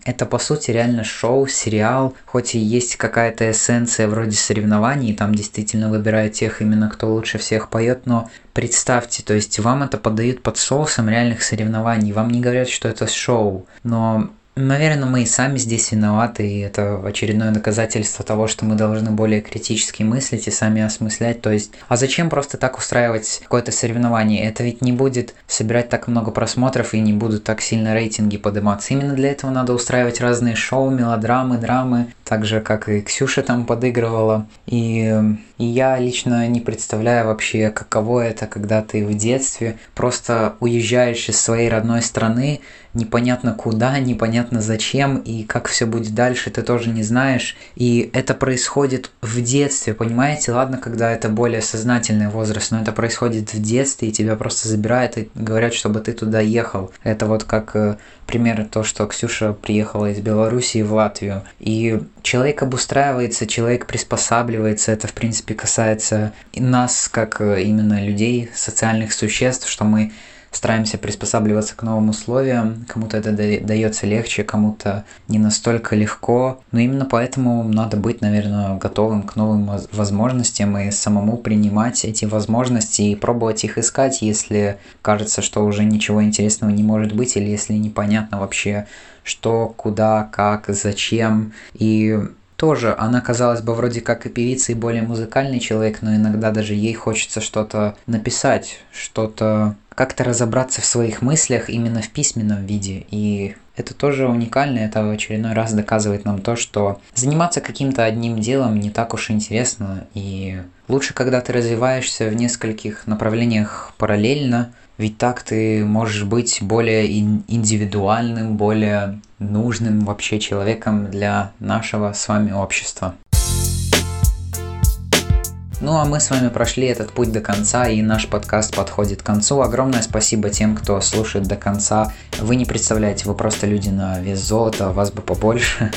это по сути реально шоу, сериал, хоть и есть какая-то эссенция вроде соревнований, там действительно выбирают тех именно, кто лучше всех поет, но представьте, то есть вам это подают под соусом реальных соревнований, вам не говорят, что это шоу, но Наверное, мы и сами здесь виноваты, и это очередное доказательство того, что мы должны более критически мыслить и сами осмыслять. То есть, а зачем просто так устраивать какое-то соревнование? Это ведь не будет собирать так много просмотров и не будут так сильно рейтинги подниматься. Именно для этого надо устраивать разные шоу, мелодрамы, драмы, так же, как и Ксюша там подыгрывала. И, и я лично не представляю вообще, каково это, когда ты в детстве просто уезжаешь из своей родной страны, непонятно куда, непонятно зачем и как все будет дальше, ты тоже не знаешь. И это происходит в детстве, понимаете? Ладно, когда это более сознательный возраст, но это происходит в детстве, и тебя просто забирают и говорят, чтобы ты туда ехал. Это вот как э, пример то, что Ксюша приехала из Белоруссии в Латвию. И человек обустраивается, человек приспосабливается. Это, в принципе, касается и нас, как э, именно людей, социальных существ, что мы стараемся приспосабливаться к новым условиям. Кому-то это дается легче, кому-то не настолько легко. Но именно поэтому надо быть, наверное, готовым к новым возможностям и самому принимать эти возможности и пробовать их искать, если кажется, что уже ничего интересного не может быть, или если непонятно вообще, что, куда, как, зачем. И тоже, она, казалось бы, вроде как и певица, и более музыкальный человек, но иногда даже ей хочется что-то написать, что-то как-то разобраться в своих мыслях именно в письменном виде. И это тоже уникально, это в очередной раз доказывает нам то, что заниматься каким-то одним делом не так уж интересно, и лучше, когда ты развиваешься в нескольких направлениях параллельно, ведь так ты можешь быть более индивидуальным, более нужным вообще человеком для нашего с вами общества. Ну а мы с вами прошли этот путь до конца, и наш подкаст подходит к концу. Огромное спасибо тем, кто слушает до конца. Вы не представляете, вы просто люди на вес золота, вас бы побольше.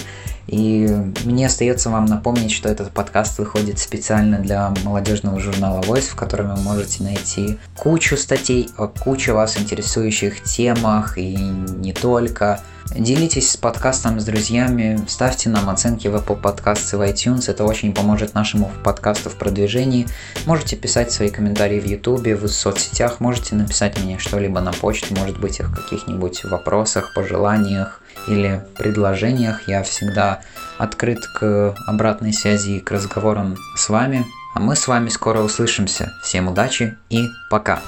И мне остается вам напомнить, что этот подкаст выходит специально для молодежного журнала Voice, в котором вы можете найти кучу статей о куче вас интересующих темах и не только. Делитесь с подкастом с друзьями, ставьте нам оценки в Apple Podcasts и в iTunes, это очень поможет нашему подкасту в продвижении. Можете писать свои комментарии в YouTube, в соцсетях, можете написать мне что-либо на почту, может быть, в каких-нибудь вопросах, пожеланиях или предложениях. Я всегда открыт к обратной связи и к разговорам с вами. А мы с вами скоро услышимся. Всем удачи и пока!